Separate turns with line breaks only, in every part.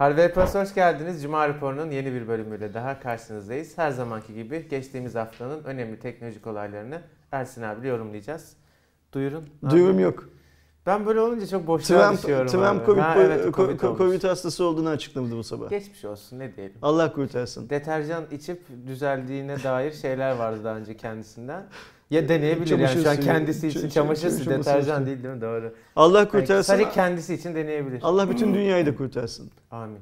Harvey Plus hoş geldiniz. Cuma raporunun yeni bir bölümüyle daha karşınızdayız. Her zamanki gibi geçtiğimiz haftanın önemli teknolojik olaylarını Ersin abiyle yorumlayacağız. Duyurun.
Duyurum yok.
Ben böyle olunca çok boşluğa
Trump,
düşüyorum.
Trump
abi.
COVID,
Ha, evet, COVID, olmuş.
COVID hastası olduğunu açıkladı bu sabah.
Geçmiş olsun ne diyelim.
Allah kurtarsın.
Deterjan içip düzeldiğine dair şeyler vardı daha önce kendisinden. Ya deneyebilir
Çamaşır
yani şu an
suyu,
kendisi için
ç-
çamaşır suyu deterjan
suyu.
değil değil mi? Doğru.
Allah
Yani
kurtarsın.
sadece kendisi için deneyebilir.
Allah bütün dünyayı da kurtarsın.
Amin.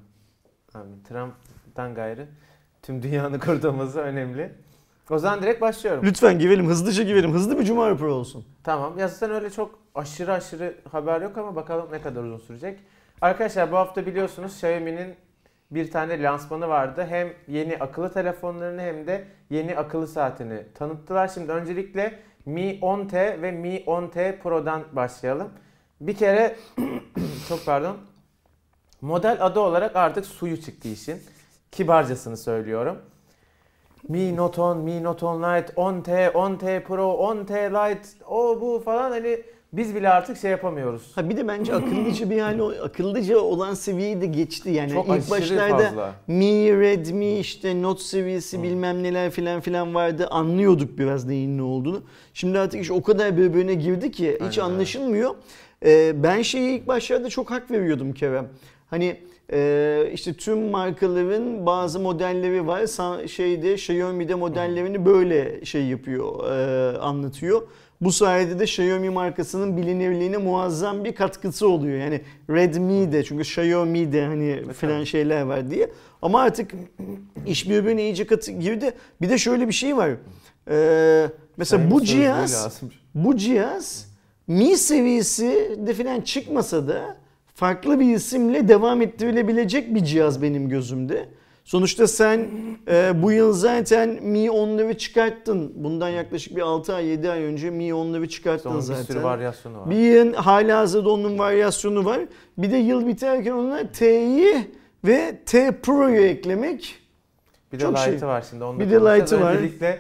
Amin. Trump'tan gayrı tüm dünyanın kurtulması önemli. O zaman direkt başlıyorum.
Lütfen girelim, hızlıca girelim. Hızlı bir cuma raporu olsun.
Tamam. Yazıdan öyle çok aşırı aşırı haber yok ama bakalım ne kadar uzun sürecek. Arkadaşlar bu hafta biliyorsunuz Xiaomi'nin bir tane lansmanı vardı. Hem yeni akıllı telefonlarını hem de yeni akıllı saatini tanıttılar. Şimdi öncelikle Mi 10T ve Mi 10T Pro'dan başlayalım. Bir kere çok pardon. Model adı olarak artık suyu çıktı işin. Kibarcasını söylüyorum. Mi Note 10, Mi Note 10 Lite, 10T, 10T Pro, 10T Lite, o bu falan hani biz bile artık şey yapamıyoruz.
Ha bir de bence akıllıca bir hali, akıllıca olan seviyeyi de geçti. Yani
Çok
ilk başlarda
fazla.
Mi, Redmi, işte Note seviyesi
Hı.
bilmem neler filan filan vardı. Anlıyorduk biraz neyin ne olduğunu. Şimdi artık iş o kadar birbirine girdi ki hiç
Aynen öyle.
anlaşılmıyor. Ee, ben şeyi ilk başlarda çok hak veriyordum Kerem. Hani e, işte tüm markaların bazı modelleri var. Sa- şeyde Xiaomi'de modellerini böyle şey yapıyor, e, anlatıyor. Bu sayede de Xiaomi markasının bilinirliğine muazzam bir katkısı oluyor. Yani Redmi de çünkü Xiaomi de hani filan
tabii.
şeyler var diye. Ama artık iş birbirine iyice katı girdi. Bir de şöyle bir şey var. Ee, mesela
Sayın
bu cihaz bu cihaz Mi seviyesi de filan çıkmasa da farklı bir isimle devam ettirilebilecek bir cihaz benim gözümde. Sonuçta sen e, bu yıl zaten Mi 10'ları çıkarttın. Bundan yaklaşık bir 6 ay 7 ay önce Mi 10'ları çıkarttın
Onun
zaten.
bir sürü varyasyonu var.
Bir yıl hala hazırda onun varyasyonu var. Bir de yıl biterken ona T'yi ve T Pro'yu eklemek
Bir de
çok
Lite'ı
şey.
var şimdi. Onu
Bir de. Lite'ı var.
Öncelikle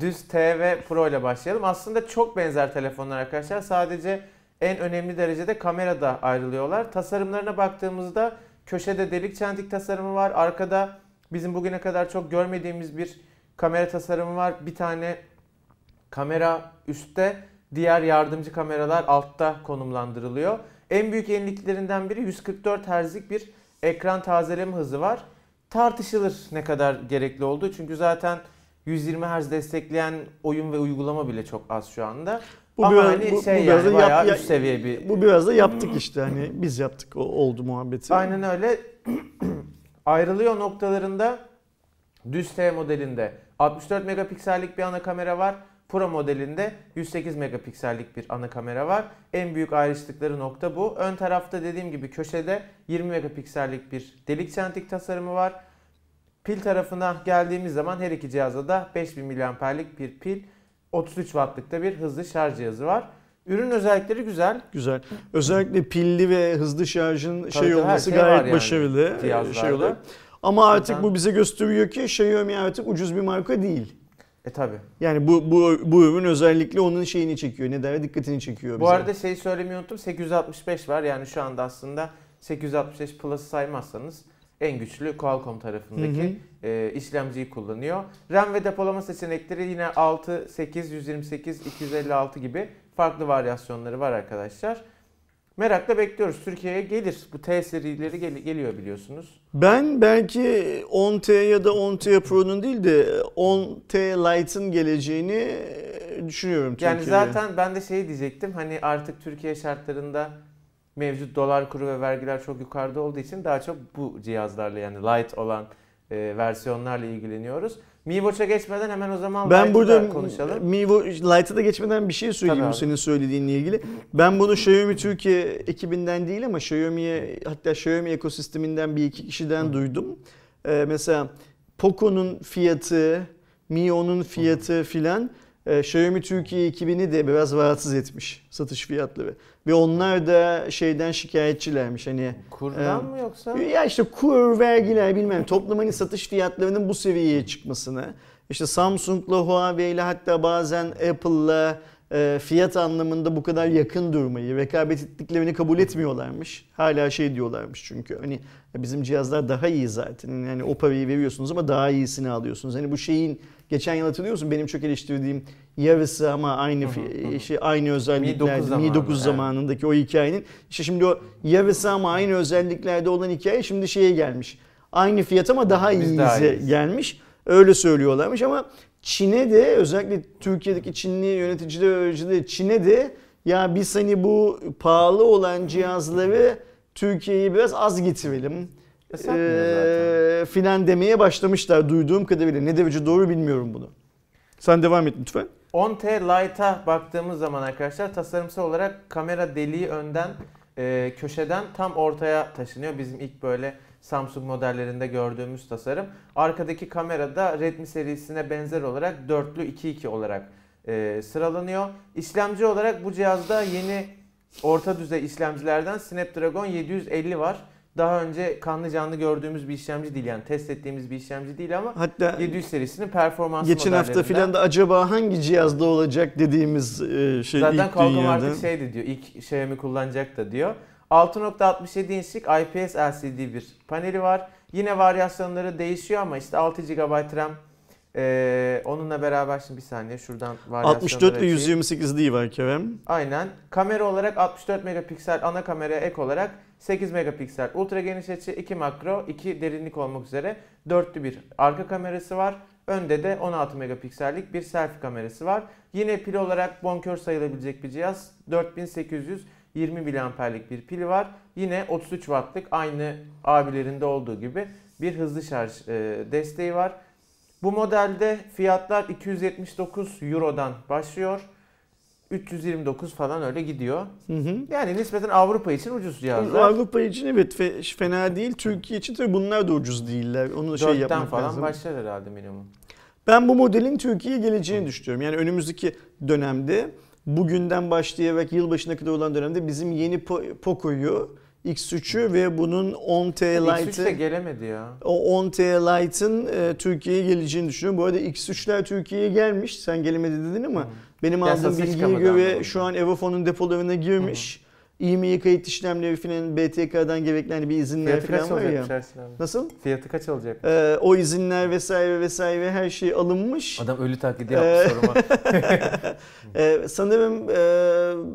düz T ve Pro ile başlayalım. Aslında çok benzer telefonlar arkadaşlar. Sadece en önemli derecede kamerada ayrılıyorlar. Tasarımlarına baktığımızda köşede delik çentik tasarımı var. Arkada bizim bugüne kadar çok görmediğimiz bir kamera tasarımı var. Bir tane kamera üstte, diğer yardımcı kameralar altta konumlandırılıyor. En büyük yeniliklerinden biri 144 Hz'lik bir ekran tazeleme hızı var. Tartışılır ne kadar gerekli olduğu çünkü zaten 120 Hz destekleyen oyun ve uygulama bile çok az şu anda.
Bu
Ama
biraz-
hani
bu- bu
şey
biraz
yani
da
bayağı
ya-
üst seviye bir
bu biraz da yaptık işte hani biz yaptık o oldu muhabbeti.
Aynen öyle. Ayrılıyor noktalarında düz T modelinde 64 megapiksellik bir ana kamera var. Pro modelinde 108 megapiksellik bir ana kamera var. En büyük ayrıştıkları nokta bu. Ön tarafta dediğim gibi köşede 20 megapiksellik bir delik çentik tasarımı var. Pil tarafına geldiğimiz zaman her iki cihazda da 5000 mAh'lik bir pil, 33 wattlıkta bir hızlı şarj cihazı var. Ürün özellikleri güzel.
Güzel. Özellikle pilli ve hızlı şarjın
Tabii
şey olması
şey
gayet
yani
başarılı. e. Şey olarak. Ama artık
Zaten-
bu bize gösteriyor ki Xiaomi artık ucuz bir marka değil.
E tabi.
Yani bu bu bu ürün özellikle onun şeyini çekiyor. Ne der dikkatini çekiyor
Bu
bize.
arada şeyi söylemeyi unuttum. 865 var. Yani şu anda aslında 865 Plus'ı saymazsanız en güçlü Qualcomm tarafındaki e, işlemciyi kullanıyor. RAM ve depolama seçenekleri yine 6, 8, 128, 256 gibi farklı varyasyonları var arkadaşlar. Merakla bekliyoruz. Türkiye'ye gelir. Bu T serileri gel- geliyor biliyorsunuz.
Ben belki 10T ya da 10T Pro'nun değil de 10T Lite'ın geleceğini düşünüyorum
Yani
Türkiye'ye.
zaten ben de şey diyecektim. Hani artık Türkiye şartlarında mevcut dolar kuru ve vergiler çok yukarıda olduğu için daha çok bu cihazlarla yani light olan e, versiyonlarla ilgileniyoruz. Mi Watch'a geçmeden hemen o zaman
Ben burada
da konuşalım.
Mi Lite'a da geçmeden bir şey söyleyeyim
Tabii
bu senin söylediğinle ilgili. Ben bunu Xiaomi Türkiye ekibinden değil ama Xiaomi'ye hatta Xiaomi ekosisteminden bir iki kişiden duydum. Ee, mesela Poco'nun fiyatı, Mio'nun fiyatı filan e, Xiaomi Türkiye ekibini de biraz rahatsız etmiş satış fiyatları. Ve onlar da şeyden şikayetçilermiş hani
Kurdan
Ee,
mı yoksa?
ya işte kur, vergiler bilmem toplam hani satış fiyatlarının bu seviyeye çıkmasını işte Samsung'la Huawei'yle hatta bazen Apple'la e, fiyat anlamında bu kadar yakın durmayı, rekabet ettiklerini kabul etmiyorlarmış. Hala şey diyorlarmış çünkü hani bizim cihazlar daha iyi zaten. Yani o parayı veriyorsunuz ama daha iyisini alıyorsunuz. Hani bu şeyin geçen yıl hatırlıyor musun? Benim çok eleştirdiğim yarısı ama aynı fi- şey aynı özelliklerde
Mi 9
Mi 9
zamanı, evet.
zamanındaki o hikayenin. İşte şimdi o yarısı ama aynı özelliklerde olan hikaye şimdi şeye gelmiş. Aynı fiyat ama daha
Biz
iyisi
daha iyiyiz.
gelmiş. Öyle söylüyorlarmış ama Çin'e de özellikle Türkiye'deki Çinli yöneticiler Çin'e de ya biz hani bu pahalı olan cihazları Türkiye'ye biraz az getirelim.
E,
filan demeye başlamışlar duyduğum kadarıyla. Ne derece doğru bilmiyorum bunu. Sen devam et lütfen.
10T Lite'a baktığımız zaman arkadaşlar tasarımsal olarak kamera deliği önden e, köşeden tam ortaya taşınıyor. Bizim ilk böyle Samsung modellerinde gördüğümüz tasarım. Arkadaki kamera da Redmi serisine benzer olarak dörtlü 2.2 olarak e, sıralanıyor. İşlemci olarak bu cihazda yeni orta düzey işlemcilerden Snapdragon 750 var. Daha önce kanlı canlı gördüğümüz bir işlemci değil yani test ettiğimiz bir işlemci değil ama
Hatta
700 serisinin performanslı
geçen hafta filan da acaba hangi cihazda olacak dediğimiz e, şey
Zaten
ilk
Qualcomm
dünyada.
artık şey de diyor, ilk Xiaomi kullanacak da diyor. 6.67 inçlik IPS LCD bir paneli var. Yine varyasyonları değişiyor ama işte 6 GB RAM ee, onunla beraber şimdi bir saniye şuradan varyasyonları
64 ve
açayım.
128 değil var Kerem.
Aynen. Kamera olarak 64 megapiksel ana kameraya ek olarak 8 megapiksel ultra geniş açı, 2 makro, 2 derinlik olmak üzere dörtlü bir arka kamerası var. Önde de 16 megapiksellik bir selfie kamerası var. Yine pil olarak bonkör sayılabilecek bir cihaz. 4820 miliamperlik bir pili var. Yine 33 wattlık aynı abilerinde olduğu gibi bir hızlı şarj e, desteği var. Bu modelde fiyatlar 279 Euro'dan başlıyor. 329 falan öyle gidiyor.
Hı hı.
Yani nispeten Avrupa için ucuz cihazlar.
Avrupa için evet fe- fena değil. Türkiye için tabii bunlar da ucuz değiller. Onu şey
4'ten
yapmak
falan
lazım.
başlar herhalde minimum.
Ben bu modelin Türkiye'ye geleceğini düşünüyorum. Yani önümüzdeki dönemde bugünden başlayarak yılbaşına kadar olan dönemde bizim yeni Po- Poco'yu X3'ü ve bunun 10T
X3 de
Lite'ı
gelemedi ya.
o 10T Lite'ın e, Türkiye'ye geleceğini düşünüyorum. Bu arada X3'ler Türkiye'ye gelmiş. Sen gelemedi dedin ama
Hı.
benim aldığım bilgiye göre şu an Evofon'un depolarına girmiş. İMEI kayıt işlemleri falan BTK'dan gerekli hani bir izinler
Fiyatı kaç
falan var ya.
abi?
Nasıl?
Fiyatı kaç olacak?
Ee, o izinler vesaire vesaire her şey alınmış.
Adam ölü taklidi
Ee,
yaptı soruma.
Ee, sanırım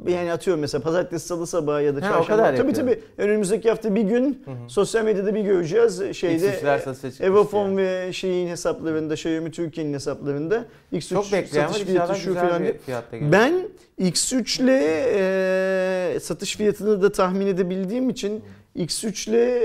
e, yani atıyorum mesela pazartesi salı sabahı ya da
Ha, o
çarşamba.
kadar
tabii
yapıyor.
tabii önümüzdeki hafta bir gün
Hı hı.
sosyal medyada bir göreceğiz şeyde
X3'ler satışa çıkmıştı
Evofon
yani.
ve şeyin hesaplarında Xiaomi Türkiye'nin hesaplarında X3
Çok bekleyen
satış fiyatı
inşallah
şu
güzel
falan. Ben X3 ile e, satış fiyatını da tahmin edebildiğim için X3 ile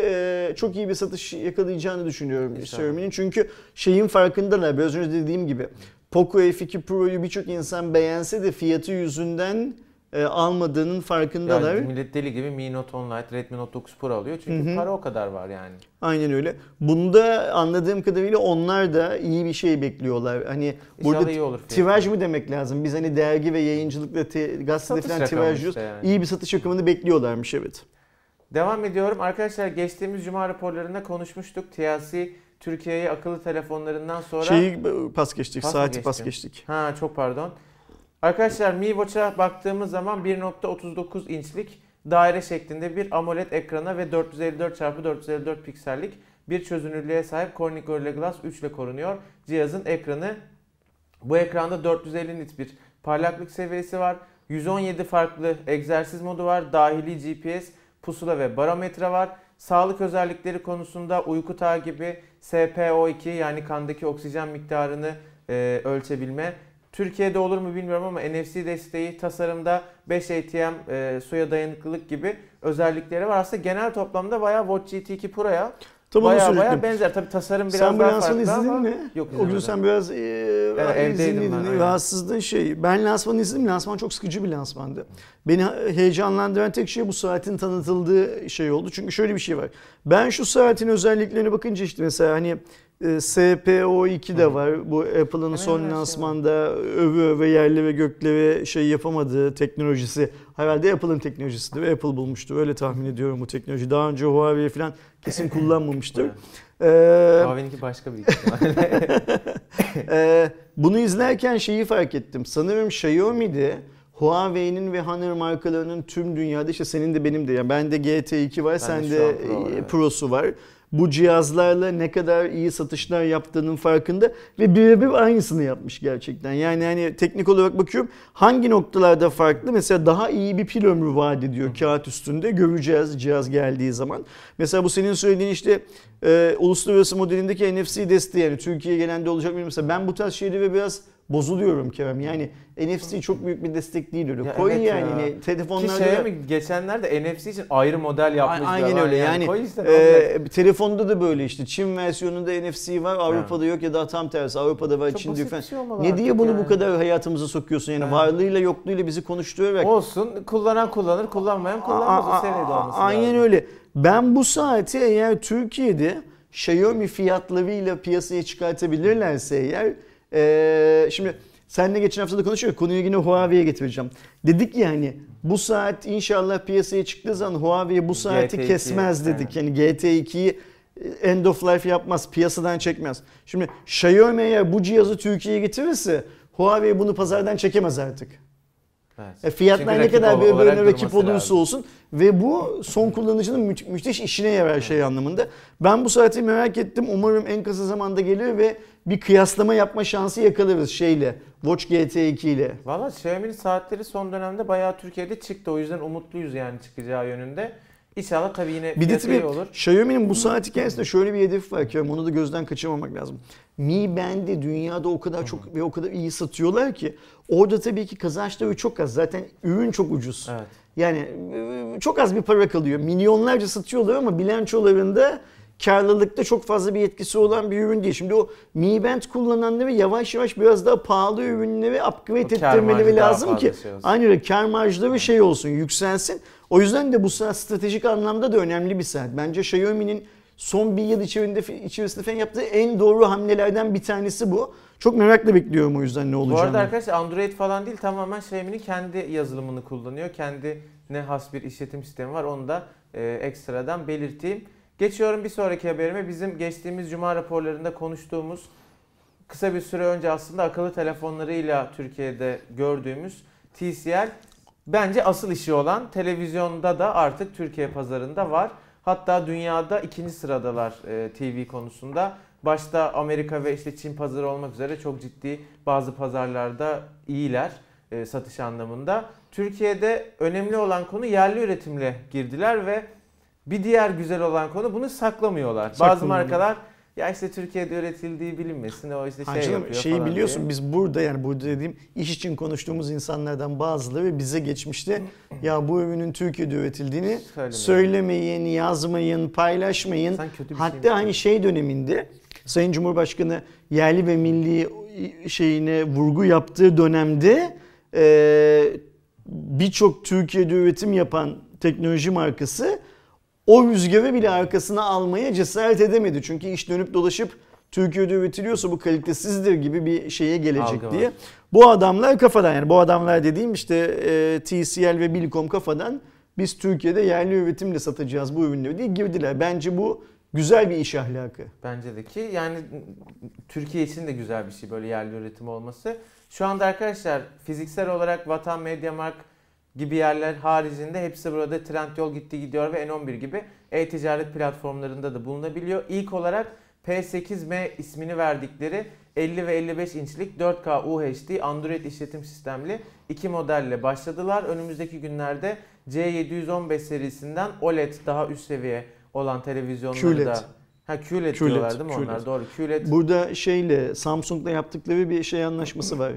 e, çok iyi bir satış yakalayacağını düşünüyorum. Xiaomi'nin. Çünkü şeyin farkındalar. Biraz önce dediğim gibi Poco F2 Pro'yu birçok insan beğense de fiyatı yüzünden e, almadığının farkındalar.
Yani millet deli gibi Mi Note 10 Lite, Redmi Note 9 Pro alıyor. Çünkü
Hı hı.
para o kadar var yani.
Aynen öyle. Bunda anladığım kadarıyla onlar da iyi bir şey bekliyorlar. Hani
İnşallah
burada
iyi olur.
Tiraj mı demek lazım? Biz hani dergi ve yayıncılıkla te, gazetede
Satış
falan
rakamı
tiraj diyoruz.
işte yani.
İyi bir satış rakamını bekliyorlarmış evet.
Devam ediyorum. Arkadaşlar geçtiğimiz cuma raporlarında konuşmuştuk. TLC Türkiye'ye akıllı telefonlarından sonra...
Şeyi pas geçtik,
Pas
saati pas geçtik.
Ha çok pardon. Arkadaşlar Mi Watch'a baktığımız zaman 1.39 inçlik daire şeklinde bir AMOLED ekrana ve 454x454 piksellik bir çözünürlüğe sahip Corning Gorilla Glass 3 ile korunuyor. Cihazın ekranı bu ekranda 450 nit bir parlaklık seviyesi var. 117 farklı egzersiz modu var. Dahili GPS, pusula ve barometre var. Sağlık özellikleri konusunda uyku takibi, SPO2 yani kandaki oksijen miktarını e, ölçebilme. Türkiye'de olur mu bilmiyorum ama NFC desteği, tasarımda 5 ATM, e, suya dayanıklılık gibi özellikleri var. Aslında genel toplamda bayağı Watch GT 2 Pro'ya
Tam söyleyecektim.
bayağı benzer. Tabii tasarım biraz
Sen
daha farklı
izledin
ama...
mi?
Yok
O gün sen biraz e,
evdeydim
izinliydin,
ben, aynen.
rahatsızdın şey. Ben lansmanı izledim. Lansman çok sıkıcı bir lansmandı. Beni heyecanlandıran tek şey bu saatin tanıtıldığı şey oldu. Çünkü şöyle bir şey var. Ben şu saatin özelliklerine bakınca işte mesela hani SPO2 de var. Bu Apple'ın
Hemen
son
her şey
lansmanda öve öve yerli ve göklere şey yapamadığı teknolojisi. Herhalde Apple'ın teknolojisidir ve Apple bulmuştur. Öyle tahmin ediyorum bu teknoloji. Daha önce Huawei falan kesin kullanmamıştır.
Evet.
Ee,
Kahveninki başka bir
ee, bunu izlerken şeyi fark ettim. Sanırım Xiaomi'de Huawei'nin ve Honor markalarının tüm dünyada işte senin de benim de yani bende GT2 var,
Ben de
sende e,
evet.
Pro'su var. Bu cihazlarla ne kadar iyi satışlar yaptığının farkında ve birebir aynısını yapmış gerçekten. Yani hani teknik olarak bakıyorum hangi noktalarda farklı? Mesela daha iyi bir pil ömrü vaat ediyor kağıt üstünde. Göreceğiz cihaz geldiği zaman. Mesela bu senin söylediğin işte e, uluslararası modelindeki NFC desteği yani Türkiye'ye gelen de olacak mı? Mesela ben bu tarz şeyleri biraz bozuluyorum Kerem. Yani NFC çok büyük bir destek değil öyle.
Ya
Koy
evet
yani
ya.
hani
Ki
telefonlarda
şeye
da-
mi geçenlerde NFC için ayrı model yapmışlar.
Aynen öyle yani,
Koy işte, ne
e, telefonda da böyle işte Çin versiyonunda NFC var Avrupa'da yok ya da tam tersi Avrupa'da var
Çok
Çin'de yok
şey
Ne diye bunu
yani.
bu kadar hayatımıza sokuyorsun yani
Evet.
varlığıyla yokluğuyla bizi konuşturarak.
Olsun. Kullanan kullanır, kullanmayan kullanmaz.
A- a-
O seviyede
a-
olması
Aynen
lazım.
öyle. Ben bu saati eğer Türkiye'de Xiaomi fiyatlarıyla piyasaya çıkartabilirlerse eğer e, şimdi seninle geçen hafta da konuşuyorduk konuyu yine Huawei'ye getireceğim. Dedik ya hani bu saat inşallah piyasaya çıktığı zaman Huawei bu saati
GT2,
kesmez dedik. Yani GT2'yi end of life yapmaz, piyasadan çekmez. Şimdi Xiaomi eğer bu cihazı Türkiye'ye getirirse Huawei bunu pazardan çekemez artık.
Evet.
E, Fiyatlar ne kadar birbirine rakip olursa
lazım.
olsun ve bu son kullanıcının mü- müthiş işine yarar şey anlamında. Ben bu saati merak ettim. Umarım en kısa zamanda gelir ve bir kıyaslama yapma şansı yakalarız şeyle. Watch GT2 ile.
Valla Xiaomi'nin saatleri son dönemde bayağı Türkiye'de çıktı. O yüzden umutluyuz yani çıkacağı yönünde. İnşallah tabii yine
Bir de tabii
olur.
Xiaomi'nin bu saat hikayesinde şöyle bir hedefi var ki onu da gözden kaçırmamak lazım. Mi Band'i dünyada o kadar çok ve o kadar iyi satıyorlar ki orada tabii ki kazançları çok az. Zaten ürün çok ucuz.
Evet.
Yani e, çok az bir para kalıyor. Milyonlarca satıyorlar ama bilançolarında karlılıkta çok fazla bir etkisi olan bir ürün değil. Şimdi o Mi Band kullananları yavaş yavaş biraz daha pahalı ürünleri upgrade
O
ettirmeleri lazım ki
şey olsun.
aynı öyle kar marjları şey olsun yükselsin. O yüzden de bu saat stratejik anlamda da önemli bir saat. Bence Xiaomi'nin son bir yıl içerisinde, içerisinde falan yaptığı en doğru hamlelerden bir tanesi bu. Çok merakla bekliyorum o yüzden ne
Bu
olacağını.
arada arkadaşlar Android falan değil tamamen Xiaomi'nin kendi yazılımını kullanıyor. Kendine has bir işletim sistemi var. Onu da e, ekstradan belirteyim. Geçiyorum bir sonraki haberime. Bizim geçtiğimiz cuma raporlarında konuştuğumuz kısa bir süre önce aslında akıllı telefonlarıyla Türkiye'de gördüğümüz TCL bence asıl işi olan televizyonda da artık Türkiye pazarında var. Hatta dünyada ikinci sıradalar e, TV konusunda. Başta Amerika ve işte Çin pazarı olmak üzere çok ciddi bazı pazarlarda iyiler e, satış anlamında. Türkiye'de önemli olan konu yerli üretimle girdiler ve bir diğer güzel olan konu bunu saklamıyorlar. Bazı markalar ya işte Türkiye'de üretildiği bilinmesin o işte
Ha
şey
canım,
yapıyor
şeyi
falan
biliyorsun
diye.
biz burada yani burada dediğim iş için konuştuğumuz insanlardan bazıları bize geçmişte ya bu ürünün Türkiye'de üretildiğini
Söylemeyin.
söylemeyin, yazmayın, paylaşmayın.
Bir
Hatta hani şey döneminde Sayın Cumhurbaşkanı yerli ve milli şeyine vurgu yaptığı dönemde e, birçok Türkiye'de üretim yapan teknoloji markası o rüzgarı bile arkasına almaya cesaret edemedi. Çünkü iş dönüp dolaşıp Türkiye'de üretiliyorsa bu kalitesizdir gibi bir şeye gelecek
Algı var.
diye. Bu adamlar kafadan yani bu adamlar dediğim işte e, TCL ve Bilkom kafadan biz Türkiye'de yerli üretimle satacağız bu ürünleri diye girdiler. Bence bu güzel bir iş ahlakı.
Bence de ki yani Türkiye için de güzel bir şey böyle yerli üretim olması. Şu anda arkadaşlar fiziksel olarak Vatan Mediamarkt gibi yerler haricinde hepsi burada Trendyol gitti gidiyor ve N11 gibi e-ticaret platformlarında da bulunabiliyor. İlk olarak P8M ismini verdikleri 50 ve 55 inçlik 4K UHD Android işletim sistemli iki modelle başladılar. Önümüzdeki günlerde C715 serisinden OLED daha üst seviye olan televizyonları
QLED.
da Ha QLED,
QLED,
diyorlar değil mi onlar?
QLED.
Doğru. QLED.
Burada şeyle Samsung'la yaptıkları bir şey anlaşması var.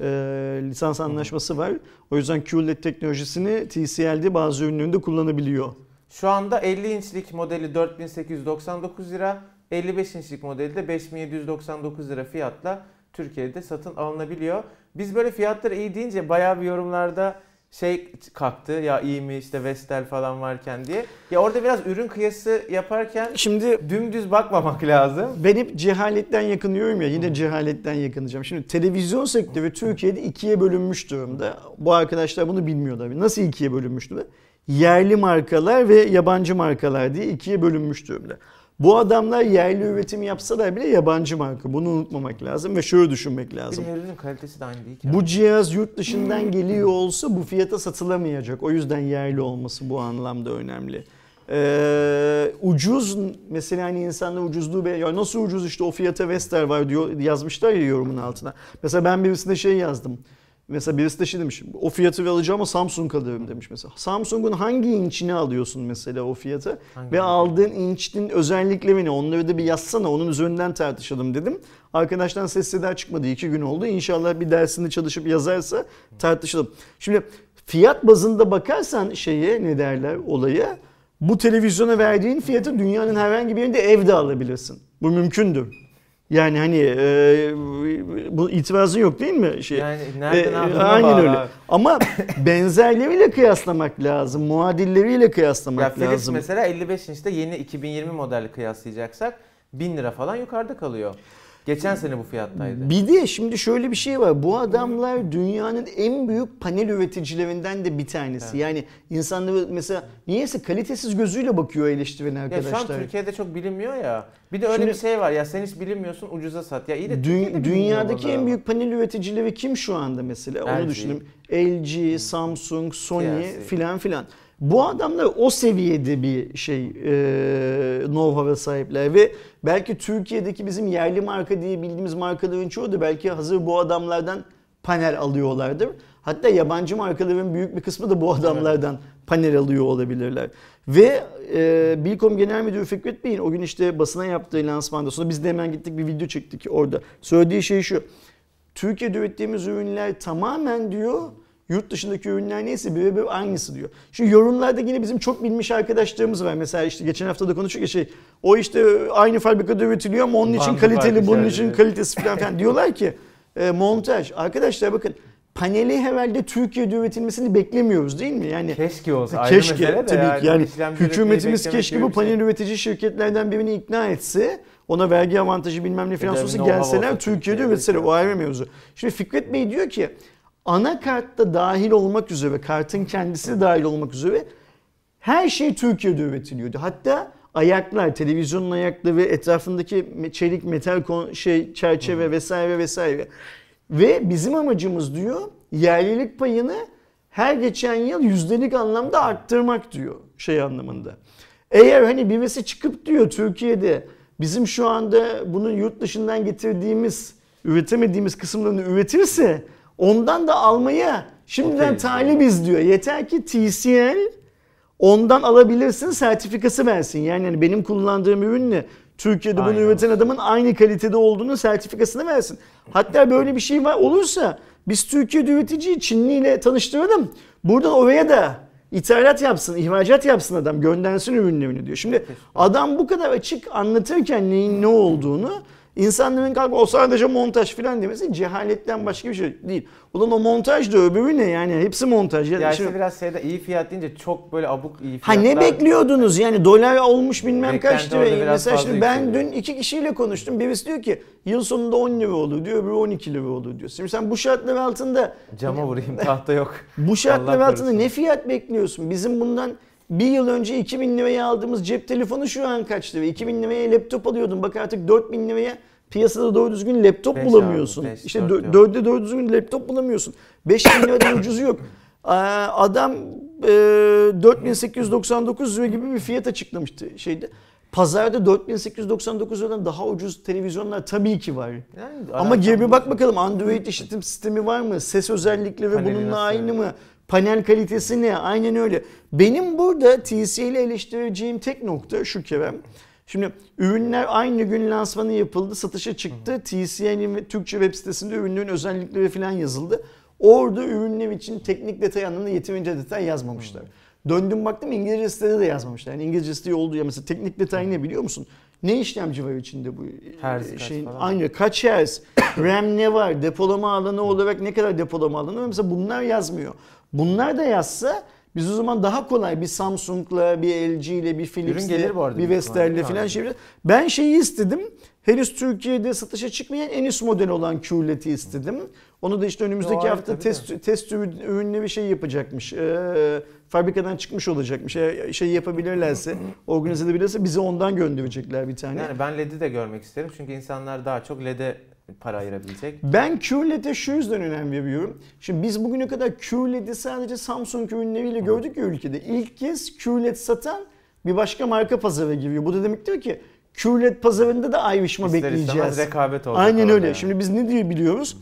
Ee, lisans anlaşması var. O yüzden QLED teknolojisini TCL'de bazı ürünlerinde kullanabiliyor.
Şu anda 50 inçlik modeli 4899 lira, 55 inçlik modeli de 5799 lira fiyatla Türkiye'de satın alınabiliyor. Biz böyle fiyatları iyi deyince bayağı bir yorumlarda şey kalktı ya iyi mi işte Vestel falan varken diye. Ya orada biraz ürün kıyası yaparken
Şimdi
dümdüz bakmamak lazım.
ben hep cehaletten yakınıyorum ya yine cehaletten yakınacağım. Şimdi televizyon sektörü Türkiye'de ikiye bölünmüş durumda. Bu arkadaşlar bunu bilmiyorlar. Nasıl ikiye bölünmüş durumda? Yerli markalar ve yabancı markalar diye ikiye bölünmüş durumda. Bu adamlar yerli üretim yapsalar bile yabancı marka. Bunu unutmamak lazım ve şöyle düşünmek
Bir
lazım.
de ürünün kalitesi de aynı değil ki.
Bu cihaz yurt dışından geliyor olsa bu fiyata satılamayacak. O yüzden yerli olması bu anlamda önemli. Ee, ucuz mesela hani insanlar ucuzluğu be ya nasıl ucuz işte o fiyata Vestel var diyor yazmışlar ya yorumun altına. Mesela ben birisine şey yazdım. Mesela birisi de şey demiş o fiyatı alacağım ama Samsung alırım demiş mesela. Samsung'un hangi inçini alıyorsun mesela o fiyata
Hangi
ve aldığın inçin özelliklerini onları da bir yazsana onun üzerinden tartışalım dedim. Arkadaştan ses seda çıkmadı iki gün oldu. İnşallah bir dersini çalışıp yazarsa tartışalım. Şimdi fiyat bazında bakarsan şeye ne derler olaya bu televizyona verdiğin fiyatı dünyanın herhangi bir yerinde evde alabilirsin. Bu mümkündür. Yani hani e, bu itirazın yok değil mi? Şey,
Yani nereden
e, Aynen öyle.
abi.
Ama benzerleriyle kıyaslamak lazım. Muadilleriyle
Ya
kıyaslamak
Philips
lazım.
mesela 55 inçte yeni 2020 modeli kıyaslayacaksak 1000 lira falan yukarıda kalıyor. Geçen sene bu fiyattaydı.
Bir de şimdi şöyle bir şey var. Bu adamlar dünyanın en büyük panel üreticilerinden de bir tanesi. Yani insanları mesela niyeyse kalitesiz gözüyle bakıyor eleştiren
Ya
arkadaşlar.
şu an Türkiye'de çok bilinmiyor ya. Bir de öyle
Şimdi-
bir şey var ya sen hiç bilinmiyorsun ucuza sat. Ya iyi de
Dü-
Türkiye'de
dünyadaki en büyük panel üreticileri kim şu anda mesela? Onu
LG.
düşünün. LG, Samsung, Sony filan filan. Bu adamlar o seviyede bir şey e, know-how'a sahipler ve belki Türkiye'deki bizim yerli marka diye bildiğimiz markaların çoğu da belki hazır bu adamlardan panel alıyorlardır. Hatta yabancı markaların büyük bir kısmı da bu adamlardan panel alıyor olabilirler. Ve e, Bilkom Genel Müdürü Fikret Bey'in o gün işte basına yaptığı lansmanda sonra biz de hemen gittik bir video çektik orada. Söylediği şey şu. Türkiye'de ürettiğimiz ürünler tamamen diyor yurt dışındaki ürünler neyse birebir aynısı diyor. Şu yorumlarda yine bizim çok bilmiş arkadaşlarımız var. Mesela işte geçen hafta da konuştuk ya şey o işte aynı fabrikada üretiliyor ama onun için
Bandı
kaliteli bunun için kalitesi falan filan diyorlar ki e, montaj. Arkadaşlar bakın paneli herhalde Türkiye'de üretilmesini beklemiyoruz değil mi? Yani
Keşke olsa ayrı
Keşke
de
tabii ki yani
işlemci üretmeyi
hükümetimiz keşke bu
bir şey.
panel üretici şirketlerden birini ikna etse ona vergi avantajı bilmem ne
Bir de
olsa gelseler Türkiye'de üretseler o ayrı mevzu. Şimdi Fikret Bey diyor ki anakartta dahil olmak üzere kartın kendisi de dahil olmak üzere her şey Türkiye'de üretiliyordu. Hatta ayaklar, televizyonun ayakları ve etrafındaki çelik metal şey çerçeve vesaire vesaire. Ve bizim amacımız diyor yerlilik payını her geçen yıl yüzdelik anlamda arttırmak diyor şey anlamında. Eğer hani birisi çıkıp diyor Türkiye'de bizim şu anda bunu yurt dışından getirdiğimiz, üretemediğimiz kısımlarını üretirse ondan da almaya şimdiden talibiz diyor. Yeter ki TCL ondan alabilirsin sertifikası versin. Yani hani benim kullandığım ürünle Türkiye'de bunu
Aynen.
üreten adamın aynı kalitede olduğunu sertifikasını versin. Hatta böyle bir şey var olursa biz Türkiye'de üreticiyi Çinli ile tanıştıralım. Buradan oraya da ithalat yapsın, ihracat yapsın adam, göndersin ürünlerini diyor. Şimdi adam bu kadar açık anlatırken neyin ne olduğunu insanların kalkıp o sadece montaj falan demesi cehaletten başka bir şey değil. Ulan o montaj da öbürü ne yani hepsi montaj.
Ya
şimdi-
işte biraz şeyde iyi fiyat deyince çok böyle abuk iyi
Ha
fiyatlar.
ne bekliyordunuz yani dolar olmuş bilmem
Beklenti
kaç lira.
orada biraz
Mesela şimdi ben dün iki kişiyle konuştum. Birisi diyor ki yıl sonunda 10 lira olur diyor öbürü 12 lira olur diyor. Şimdi sen bu şartlar altında
Cama vurayım tahta yok.
bu şartlar altında ne fiyat bekliyorsun? Bizim bundan bir yıl önce 2000 liraya aldığımız cep telefonu şu an kaç lira? 2000 liraya laptop alıyordun. Bak artık 4000 liraya piyasada doğru düzgün laptop
Beş
bulamıyorsun.
abi, beş,
işte
dört
dörde doğru düzgün laptop bulamıyorsun. 5000 liradan ucuzu yok. Adam e, 4899 lira gibi bir fiyat açıklamıştı şeyde. Pazarda 4899 liradan daha ucuz televizyonlar tabii ki var.
Yani
Ama gir bir bak bakalım Android işletim sistemi var mı? Ses özellikleri
Paneli
bununla aynı mı? Panel kalitesi ne? Aynen öyle. Benim burada TCL'i eleştireceğim tek nokta şu Kerem. Şimdi ürünler aynı gün lansmanı yapıldı, satışa çıktı. TCL'in ve Türkçe web sitesinde ürünlerin özellikleri falan yazıldı. Orada ürünler için teknik detay anlamında yeterince detay yazmamışlar. Döndüm baktım İngilizce sitede de yazmamışlar. Yani İngilizce sitede olduğu ya mesela teknik detay ne biliyor musun? Ne işlemci var içinde bu e,
kaç
şeyin?
falan.
Aynı kaç hertz, RAM ne var, depolama alanı olarak ne kadar depolama alanı var? Mesela bunlar yazmıyor. Bunlar da yazsa biz o zaman daha kolay bir Samsung'la, bir LG ile, bir Philips'le, bir Vestel'le falan şey. Ben şeyi istedim. henüz Türkiye'de satışa çıkmayan en üst model olan QLED'i istedim. Onu da işte önümüzdeki
Yo,
hafta test test ürün- ürünleri şey yapacakmış. Ee, fabrikadan çıkmış olacakmış. Eğer şey yapabilirlerse, organize edebilirse bize ondan gönderecekler bir tane.
Yani ben LED'i de görmek isterim çünkü insanlar daha çok LED'e para ayırabilecek.
Ben QLED'e şu yüzden önem veriyorum. Şimdi biz bugüne kadar QLED'i sadece Samsung ürünleriyle gördük ya ülkede. İlk kez QLED satan bir başka marka pazara giriyor. Bu da demektir ki QLED pazarında da ayrışma
İster
bekleyeceğiz.
rekabet olacak.
Aynen öyle.
yani.
Şimdi biz ne diye biliyoruz?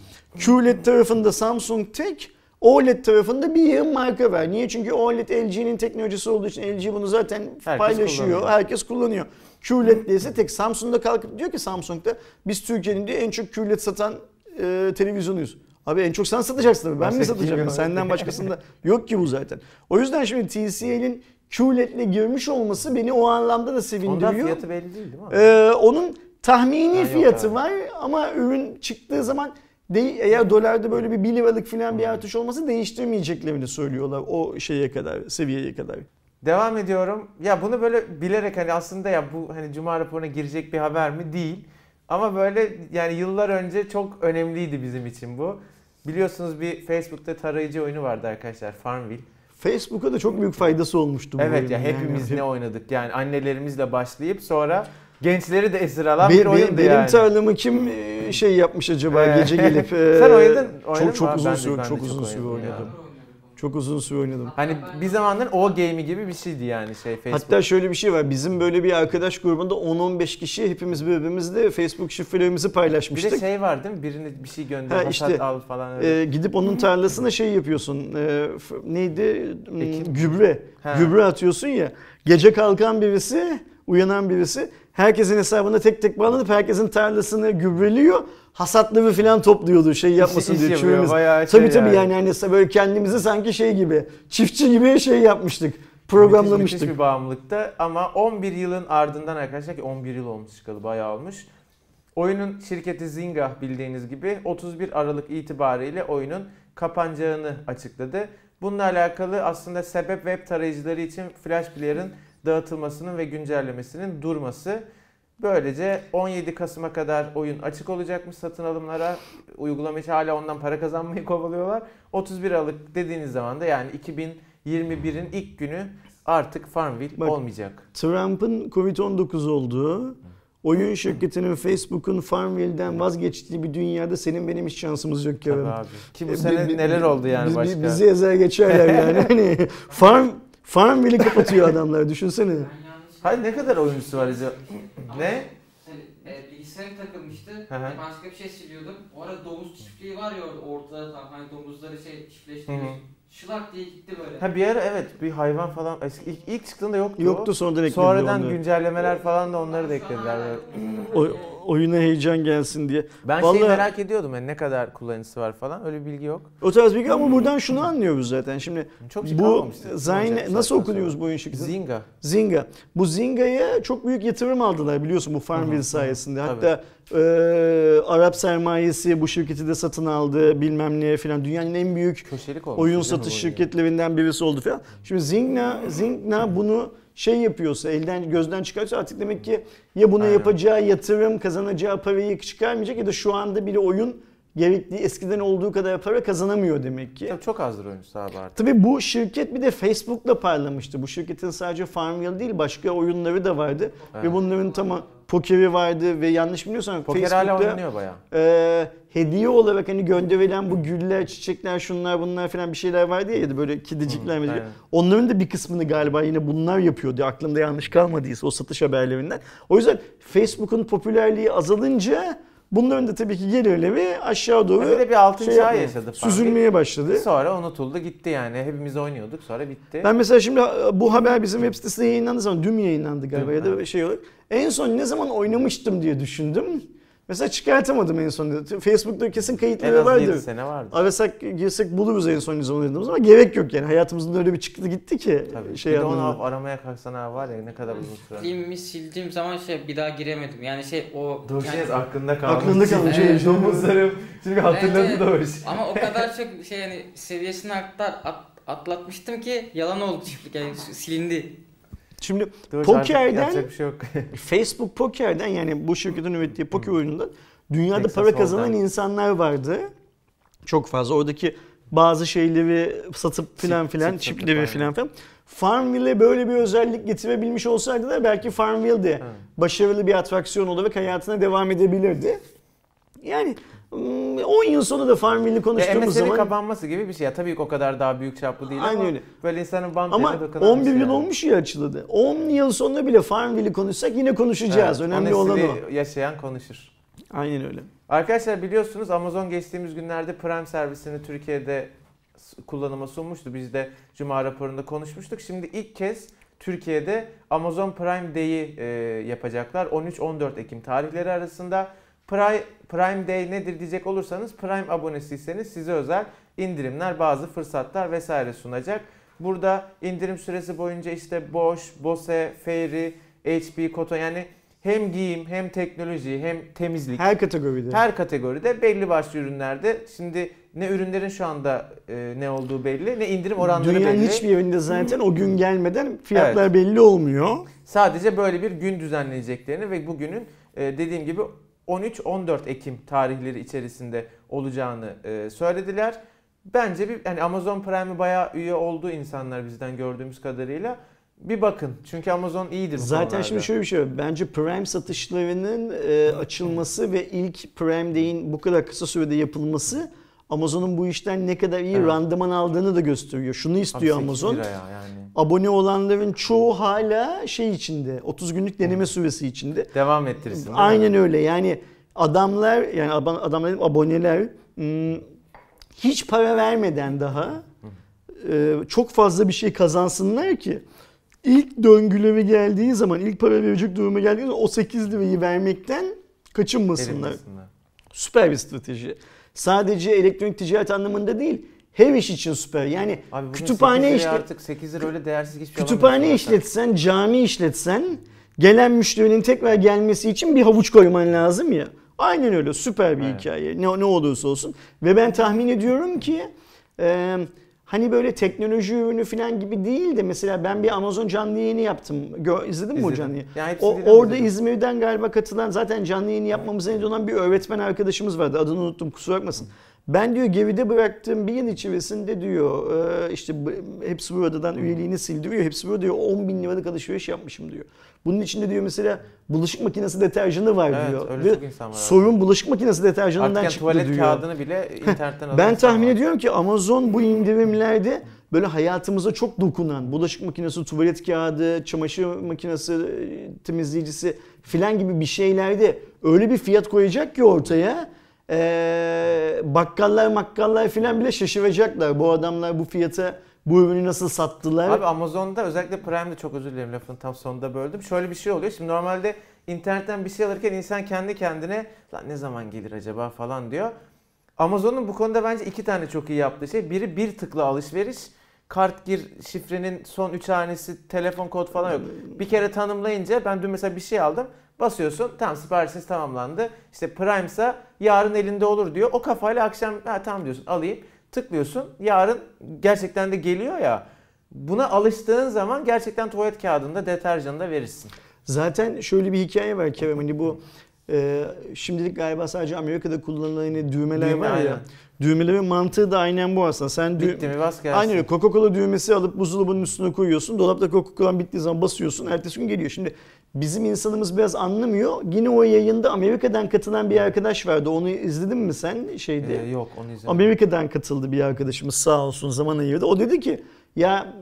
QLED tarafında Samsung tek, OLED tarafında bir yığın marka var. Niye? Çünkü OLED LG'nin teknolojisi olduğu için LG bunu zaten paylaşıyor.
kullanıyor.
Herkes kullanıyor. QLED değilse tek Samsung'da kalkıp diyor ki Samsung'da biz Türkiye'nin diyor en çok QLED satan e, televizyonuyuz. Abi en çok sen satacaksın tabii. Ben
Başka
mi satacağım?
yok?
Senden başkasında yok ki bu zaten. O yüzden şimdi TCL'in QLED'le girmiş olması beni o anlamda da
Ondan
sevindiriyor.
fiyatı belli değil değil mi?
Ee, onun tahmini
yok
fiyatı var ama ürün çıktığı zaman de, eğer dolarda böyle bir 1 liralık falan bir artış olması değiştirmeyeceklerini söylüyorlar o şeye kadar, seviyeye kadar.
Devam ediyorum. Ya bunu böyle bilerek hani aslında ya bu hani cuma raporuna girecek bir haber mi değil. Ama böyle yani yıllar önce çok önemliydi bizim için bu. Biliyorsunuz bir Facebook'ta tarayıcı oyunu vardı arkadaşlar Farmville.
Facebook'a da çok büyük faydası olmuştu bu
Evet ya
yani.
hepimiz ne oynadık yani annelerimizle başlayıp sonra gençleri de esir alan
Be-
bir oyundu
benim
yani.
tarlamı kim e, şey yapmış acaba
Ee,
gece gelip e,
Sen oynadın, oynadın
çok çok uzun süre çok uzun süre
oynadım ya.
Çok uzun süre oynadım.
Hani bir zamanlar o game'i gibi bir şeydi yani şey Facebook.
Hatta şöyle bir şey var. Bizim böyle bir arkadaş grubunda 10-15 kişi hepimiz birbirimizle Facebook şifrelerimizi
bir
paylaşmıştık.
de şey var değil mi? Birine bir şey gönder,
Ha, işte,
al falan öyle.
Ee, gidip onun tarlasına şey yapıyorsun. e, neydi? Hmm,
Ekin.
Gübre.
Ha.
Gübre atıyorsun ya. Gece kalkan birisi, uyanan birisi herkesin hesabına tek tek bağlanıp herkesin tarlasını gübreliyor. Hasatları falan topluyordu şey yapmasın
iş
diye.
yapıyor,
çürümesi.
bayağı şey
tabii tabii
yani.
yani hani böyle kendimizi sanki şey gibi çiftçi gibi şey yapmıştık.
Müthiş,
Programlamıştık.
müthiş bir bağımlılıkta ama 11 yılın ardından arkadaşlar ki 11 yıl olmuş çıkalı bayağı olmuş. Oyunun şirketi Zynga bildiğiniz gibi 31 Aralık itibariyle oyunun kapanacağını açıkladı. Bununla alakalı aslında sebep web tarayıcıları için Flash Player'ın dağıtılmasının ve güncellemesinin durması. Böylece 17 Kasım'a kadar oyun açık olacakmış satın alımlara. Uygulama için hala ondan para kazanmayı kovalıyorlar. 31 Aralık dediğiniz zaman da yani 2021'in ilk günü artık Farmville
Bak,
olmayacak.
Trump'ın Covid-19 olduğu, oyun şirketinin Facebook'un Farmville'den vazgeçtiği bir dünyada senin benim hiç şansımız yok Kerem.
abi. Ki bu
E,
sene
bi- bi-
neler oldu yani
biz-
başka?
Bizi ezer geçerler yani. hani farm Farmville'i kapatıyor adamlar düşünsene.
Hayır ne kadar oyuncusu var acaba? Ne?
Hani, e, bilgisayarım takılmıştı.
Hı hı.
Başka bir şey siliyordum. O arada domuz çiftliği var ya orada ortada tam hani domuzları şey çiftleştiriyorsun. Şılak diye gitti böyle.
Ha bir ara evet bir hayvan falan eski ilk, ilk çıktığında yoktu.
Yoktu sonradan ekledi
Sonradan
onları.
güncellemeler falan da onları da eklediler.
O, oyuna heyecan gelsin diye.
Ben
Vallahi-
şeyi merak ediyordum yani ne kadar kullanıcısı var falan öyle bir bilgi yok.
O tarz bilgi ama buradan şunu anlıyoruz zaten. Şimdi
Çok şey
bu Zine nasıl okunuyoruz bu oyun şirketi?
Zynga.
Zynga. Bu Zynga'ya çok büyük yatırım aldılar biliyorsun bu Farmville sayesinde.
Tabii.
E, Arap sermayesi bu şirketi de satın aldı bilmem ne falan. Dünyanın en büyük
olmuş.
oyun satış şirketlerinden birisi oldu falan. Şimdi Zynga, Zynga bunu şey yapıyorsa, elden gözden çıkarsa artık demek ki ya buna
Aynen.
yapacağı yatırım, kazanacağı parayı çıkarmayacak ya da şu anda bile oyun gerektiği eskiden olduğu kadar para kazanamıyor demek ki.
Tabii çok azdır oyuncusu abi artık.
Tabii bu şirket bir de Facebook'la parlamıştı. Bu şirketin sadece Farmville değil başka oyunları da vardı. Ve
Evet.
bunların tamam pokeri vardı ve yanlış biliyorsam
Poker hala
Facebook'ta
oynanıyor bayağı.
e, hediye olarak hani gönderilen bu güller, çiçekler, şunlar bunlar falan bir şeyler vardı ya, böyle kedicikler
Hı,
mi?
aynen.
Onların da bir kısmını galiba yine bunlar yapıyordu. Aklımda yanlış kalmadıysa o satış haberlerinden. O yüzden Facebook'un popülerliği azalınca bunların da tabii ki gelirleri aşağı doğru
Bir de bir altın
şey
çağ
yapmaya,
yaşadı.
Süzülmeye başladı.
Sonra unutuldu gitti yani. Hepimiz oynuyorduk sonra bitti.
Ben mesela şimdi e, bu haber bizim web sitesinde yayınlandığı zaman dün yayınlandı galiba
Dün,
ya da şey olarak. En son ne zaman oynamıştım diye düşündüm. Mesela çıkartamadım en son. Facebook'ta kesin
en
kayıtları
az
vardır.
7 sene vardı.
Arasak girsek buluruz en son zaman oynadığımız ama gerek yok yani. Hayatımızda öyle bir çıktı gitti ki.
Tabii.
Şey
bir de onu aramaya kalksan abi var ya ne kadar uzun sürer.
Filmi sildiğim zaman şey bir daha giremedim. Yani şey o
Doğuşunuz aklında kalmış.
Aklında kalmış.
Evet.
Domuzlarım. Çünkü hatırladı
Evet,
Doğuş.
ama o kadar çok şey yani seviyesini atlar, at- atlatmıştım ki yalan oldu çiftlik yani silindi.
Şimdi
Dur,
pokerden
şey yok.
Facebook pokerden yani bu şirketin ürettiği poker oyunundan dünyada
Texas
para kazanan
Hold'em.
insanlar vardı. Çok fazla. Oradaki bazı şeyleri satıp filan filan,
çip
çipleri filan filan. Farmville'e böyle bir özellik getirebilmiş olsaydı da belki Farmville de başarılı bir atraksiyon olarak hayatına devam edebilirdi. Yani mm, 10 yıl sonra da Farmville'i konuştuğumuz
MSN'in
zaman
kapanması gibi bir şey. Ya tabii ki o kadar daha büyük çaplı değil
Aynen
ama
öyle.
böyle insanın bam
ama
teline dokunan bir
11
şey
yıl
yani.
olmuş ya açıldı. 10 yıl sonra bile Farmville'i konuşsak yine konuşacağız.
Evet,
Önemli olan o.
yaşayan konuşur.
Aynen öyle.
Arkadaşlar biliyorsunuz Amazon geçtiğimiz günlerde Prime servisini Türkiye'de kullanıma sunmuştu. Biz de Cuma raporunda konuşmuştuk. Şimdi ilk kez Türkiye'de Amazon Prime Day'i e, yapacaklar. 13-14 Ekim tarihleri arasında. Prime, Prime Day nedir diyecek olursanız Prime abonesiyseniz size özel indirimler, bazı fırsatlar vesaire sunacak. Burada indirim süresi boyunca işte Bosch, Bose, Fairy, HP, Koto yani hem giyim hem teknoloji hem temizlik
Her kategoride.
her kategoride belli başlı ürünlerde şimdi ne ürünlerin şu anda e, ne olduğu belli ne indirim oranları
Dünyanın
belli.
hiçbir yerinde zaten o gün gelmeden fiyatlar belli olmuyor.
Sadece böyle bir gün düzenleyeceklerini ve bugünün e, dediğim gibi 13-14 Ekim tarihleri içerisinde olacağını e, söylediler. Bence bir hani Amazon Prime'e bayağı üye olduğu insanlar bizden gördüğümüz kadarıyla bir bakın. Çünkü Amazon iyidir bu
Zaten
konularda.
şimdi şöyle bir şey var. Bence Prime satışlarının e, açılması ve ilk Prime Day'in bu kadar kısa sürede yapılması Amazon'un bu işten ne kadar iyi
Evet.
randıman aldığını da gösteriyor. Şunu
Abi
istiyor
8
Amazon.
ya yani.
Abone olanların çoğu hala şey içinde. 30 günlük deneme süresi içinde.
Devam ettirsin.
Aynen öyle. Yani adamlar yani adamların aboneler hmm, hiç para vermeden daha e, çok fazla bir şey kazansınlar ki ilk döngüleri geldiği zaman ilk para verecek duruma geldiği zaman o 8 lirayı vermekten kaçınmasınlar. Süper bir strateji. Sadece elektronik ticaret anlamında değil. Her iş için süper. Yani
Abi
kütüphane
8 liraya
işte
artık 8 lira öyle değersiz hiçbir şey
Kütüphane işletsen, cami işletsen gelen müşterinin tekrar gelmesi için bir havuç koyman lazım ya. Aynen öyle süper bir
Evet.
hikaye ne, ne olursa olsun. Ve ben tahmin ediyorum ki e, hani böyle teknoloji ürünü falan gibi değil de mesela ben bir Amazon canlı yayını yaptım. Gö, izledin mi o canlı yayını?
Ya hepsini
O, orada
izledim.
İzmir'den galiba katılan zaten canlı yayını yapmamıza neden olan bir öğretmen arkadaşımız vardı. Adını unuttum kusura bakmasın. Ben diyor geride bıraktığım bir yıl içerisinde diyor e, işte bu- hepsi buradan üyeliğini sildiriyor. Hepsi burada diyor 10 bin liralık alışveriş yapmışım diyor. Bunun içinde diyor mesela bulaşık makinesi deterjanı var
Evet,
diyor.
öyle
Ve
çok insan var.
sorun bulaşık makinesi deterjanından
Artık
çıktı
tuvalet
diyor.
kağıdını bile internetten
Ben tahmin
var.
ediyorum ki Amazon bu indirimlerde böyle hayatımıza çok dokunan bulaşık makinesi, tuvalet kağıdı, çamaşır makinesi, e, temizleyicisi filan gibi bir şeylerde öyle bir fiyat koyacak ki ortaya e, bakkallar makkallar filan bile şaşıracaklar. Bu adamlar bu fiyata bu ürünü nasıl sattılar?
Abi Amazon'da özellikle Prime'de çok özür dilerim lafın tam sonunda böldüm. Şöyle bir şey oluyor. Şimdi normalde internetten bir şey alırken insan kendi kendine lan ne zaman gelir acaba falan diyor. Amazon'un bu konuda bence iki tane çok iyi yaptığı şey. Biri bir tıkla alışveriş. Kart gir şifrenin son üç hanesi telefon kod falan yok. Bir kere tanımlayınca ben dün mesela bir şey aldım. Basıyorsun tamam siparişiniz tamamlandı. İşte Prime'sa yarın elinde olur diyor. O kafayla akşam ha tamam diyorsun alayım. Tıklıyorsun yarın gerçekten de geliyor ya. Buna alıştığın zaman gerçekten tuvalet kağıdında deterjanı verirsin.
Zaten şöyle bir hikaye var Kerem hani bu e, şimdilik galiba sadece Amerika'da kullanılan hani düğmeler
Düğme,
var ya.
aynen.
Düğmelerin mantığı da aynen bu aslında. Sen dü-
Bitti mi bas gelsin.
Aynen. Coca-Cola düğmesi alıp buzdolabının üstüne koyuyorsun. Dolapta Coca-Cola bittiği zaman basıyorsun. Ertesi gün geliyor. Şimdi bizim insanımız biraz anlamıyor. Yine o yayında Amerika'dan katılan bir arkadaş vardı. Onu izledin mi sen şeyde?
Ee, yok onu izlemedim.
Amerika'dan katıldı bir arkadaşımız sağ olsun zaman ayırdı. O dedi ki ya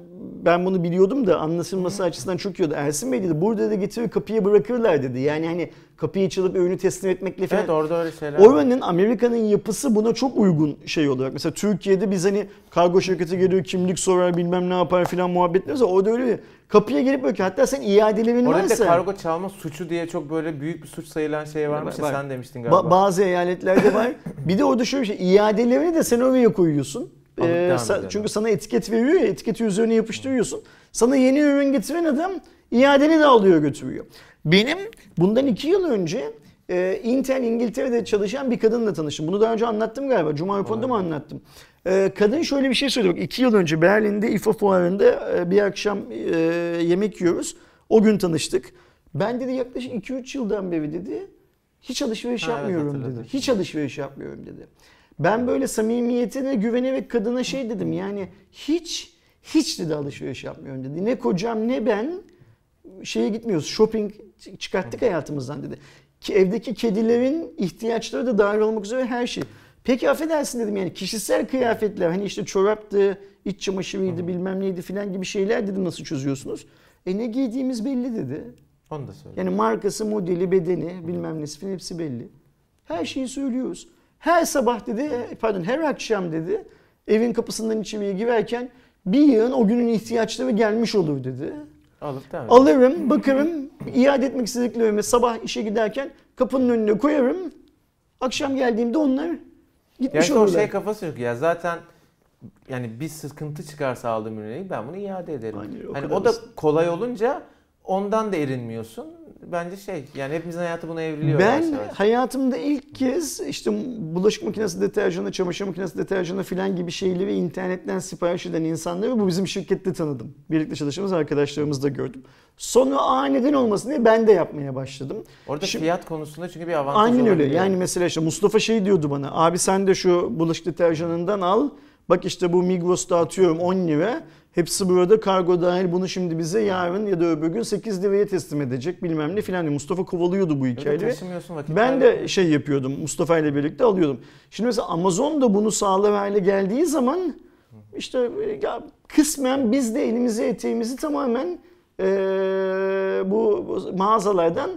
ben bunu biliyordum da anlaşılması açısından çok iyi oldu. Ersin Bey dedi burada da getirir kapıya bırakırlar dedi. Yani hani kapıyı çalıp ürünü teslim etmekle falan.
Evet orada öyle şeyler.
Oranın Amerika'nın yapısı buna çok uygun şey olarak. Mesela Türkiye'de biz hani kargo şirketi geliyor kimlik sorar bilmem ne yapar filan muhabbetler. Orada öyle. Kapıya gelip bakıyor. Hatta sen iadelerin
Orada
varsa.
kargo çalma suçu diye çok böyle büyük bir suç sayılan şey varmış ya
Var.
sen demiştin
Ba-
galiba.
bazı eyaletlerde var. bir de orada şöyle bir şey. iadelerini de sen oraya koyuyorsun.
Alıp
Ee, sa- çünkü sana etiket veriyor ya. Etiketi üzerine yapıştırıyorsun. Sana yeni ürün getiren adam iadeni de alıyor götürüyor. Benim bundan iki yıl önce e, Intel İngiltere'de çalışan bir kadınla tanıştım. Bunu daha önce anlattım galiba. Cuma raporunda mı anlattım? E, kadın şöyle bir şey söyledi. Bak, iki yıl önce Berlin'de İFA fuarında e, bir akşam e, yemek yiyoruz. O gün tanıştık. Ben dedi yaklaşık 2-3 yıldan beri dedi hiç alışveriş
Ha, evet,
yapmıyorum
hatırladım.
dedi. Hiç alışveriş yapmıyorum dedi. Ben böyle samimiyetine güvenerek kadına şey dedim yani hiç hiç dedi alışveriş yapmıyorum dedi. Ne kocam ne ben şeye gitmiyoruz. Shopping çıkarttık hayatımızdan dedi. Ki evdeki kedilerin ihtiyaçları da dahil olmak üzere her şey. Peki affedersin dedim yani kişisel kıyafetler hani işte çoraptı, iç çamaşırıydı bilmem neydi filan gibi şeyler dedim nasıl çözüyorsunuz? E ne giydiğimiz belli dedi.
Onu da söyle.
Yani markası, modeli, bedeni bilmem nesi filan hepsi belli. Her şeyi söylüyoruz. Her sabah dedi, pardon her akşam dedi evin kapısından içeriye girerken bir yığın o günün ihtiyaçları gelmiş olur dedi.
Alıp devam.
Alırım, bakarım, iade etmek istediklerimi sabah işe giderken kapının önüne koyarım. Akşam geldiğimde onlar gitmiş
o
olurlar.
şey kafası yok ya zaten yani bir sıkıntı çıkarsa aldığım ürüne ben bunu iade ederim.
Aynen, o
hani o da
basit.
kolay olunca ondan da erinmiyorsun. Bence şey yani hepimizin hayatı buna evriliyor
Ben
yavaş
hayatımda ilk kez işte bulaşık makinesi deterjanı, çamaşır makinesi deterjanı filan gibi şeyleri internetten sipariş eden insanları bu bizim şirkette tanıdım. Birlikte çalıştığımız arkadaşlarımız da gördüm. Sonra aniden olmasın diye ben de yapmaya başladım.
Orada
Şimdi-
fiyat konusunda çünkü bir avantaj
Aynen öyle.
olabiliyor.
Yani mesela işte Mustafa şey diyordu bana. Abi sen de şu bulaşık deterjanından al. Bak işte bu Migros'ta atıyorum 10 lira. Hepsi burada. Kargo dahil bunu şimdi bize yarın ya da öbür gün 8 liraya teslim edecek. Bilmem ne filan. Mustafa kovalıyordu bu
vakit
Ben de şey yapıyordum. Mustafa ile birlikte alıyordum. Şimdi mesela Amazon da bunu sağlar hale geldiği zaman işte ya kısmen biz de elimizi eteğimizi tamamen e, bu bu mağazalardan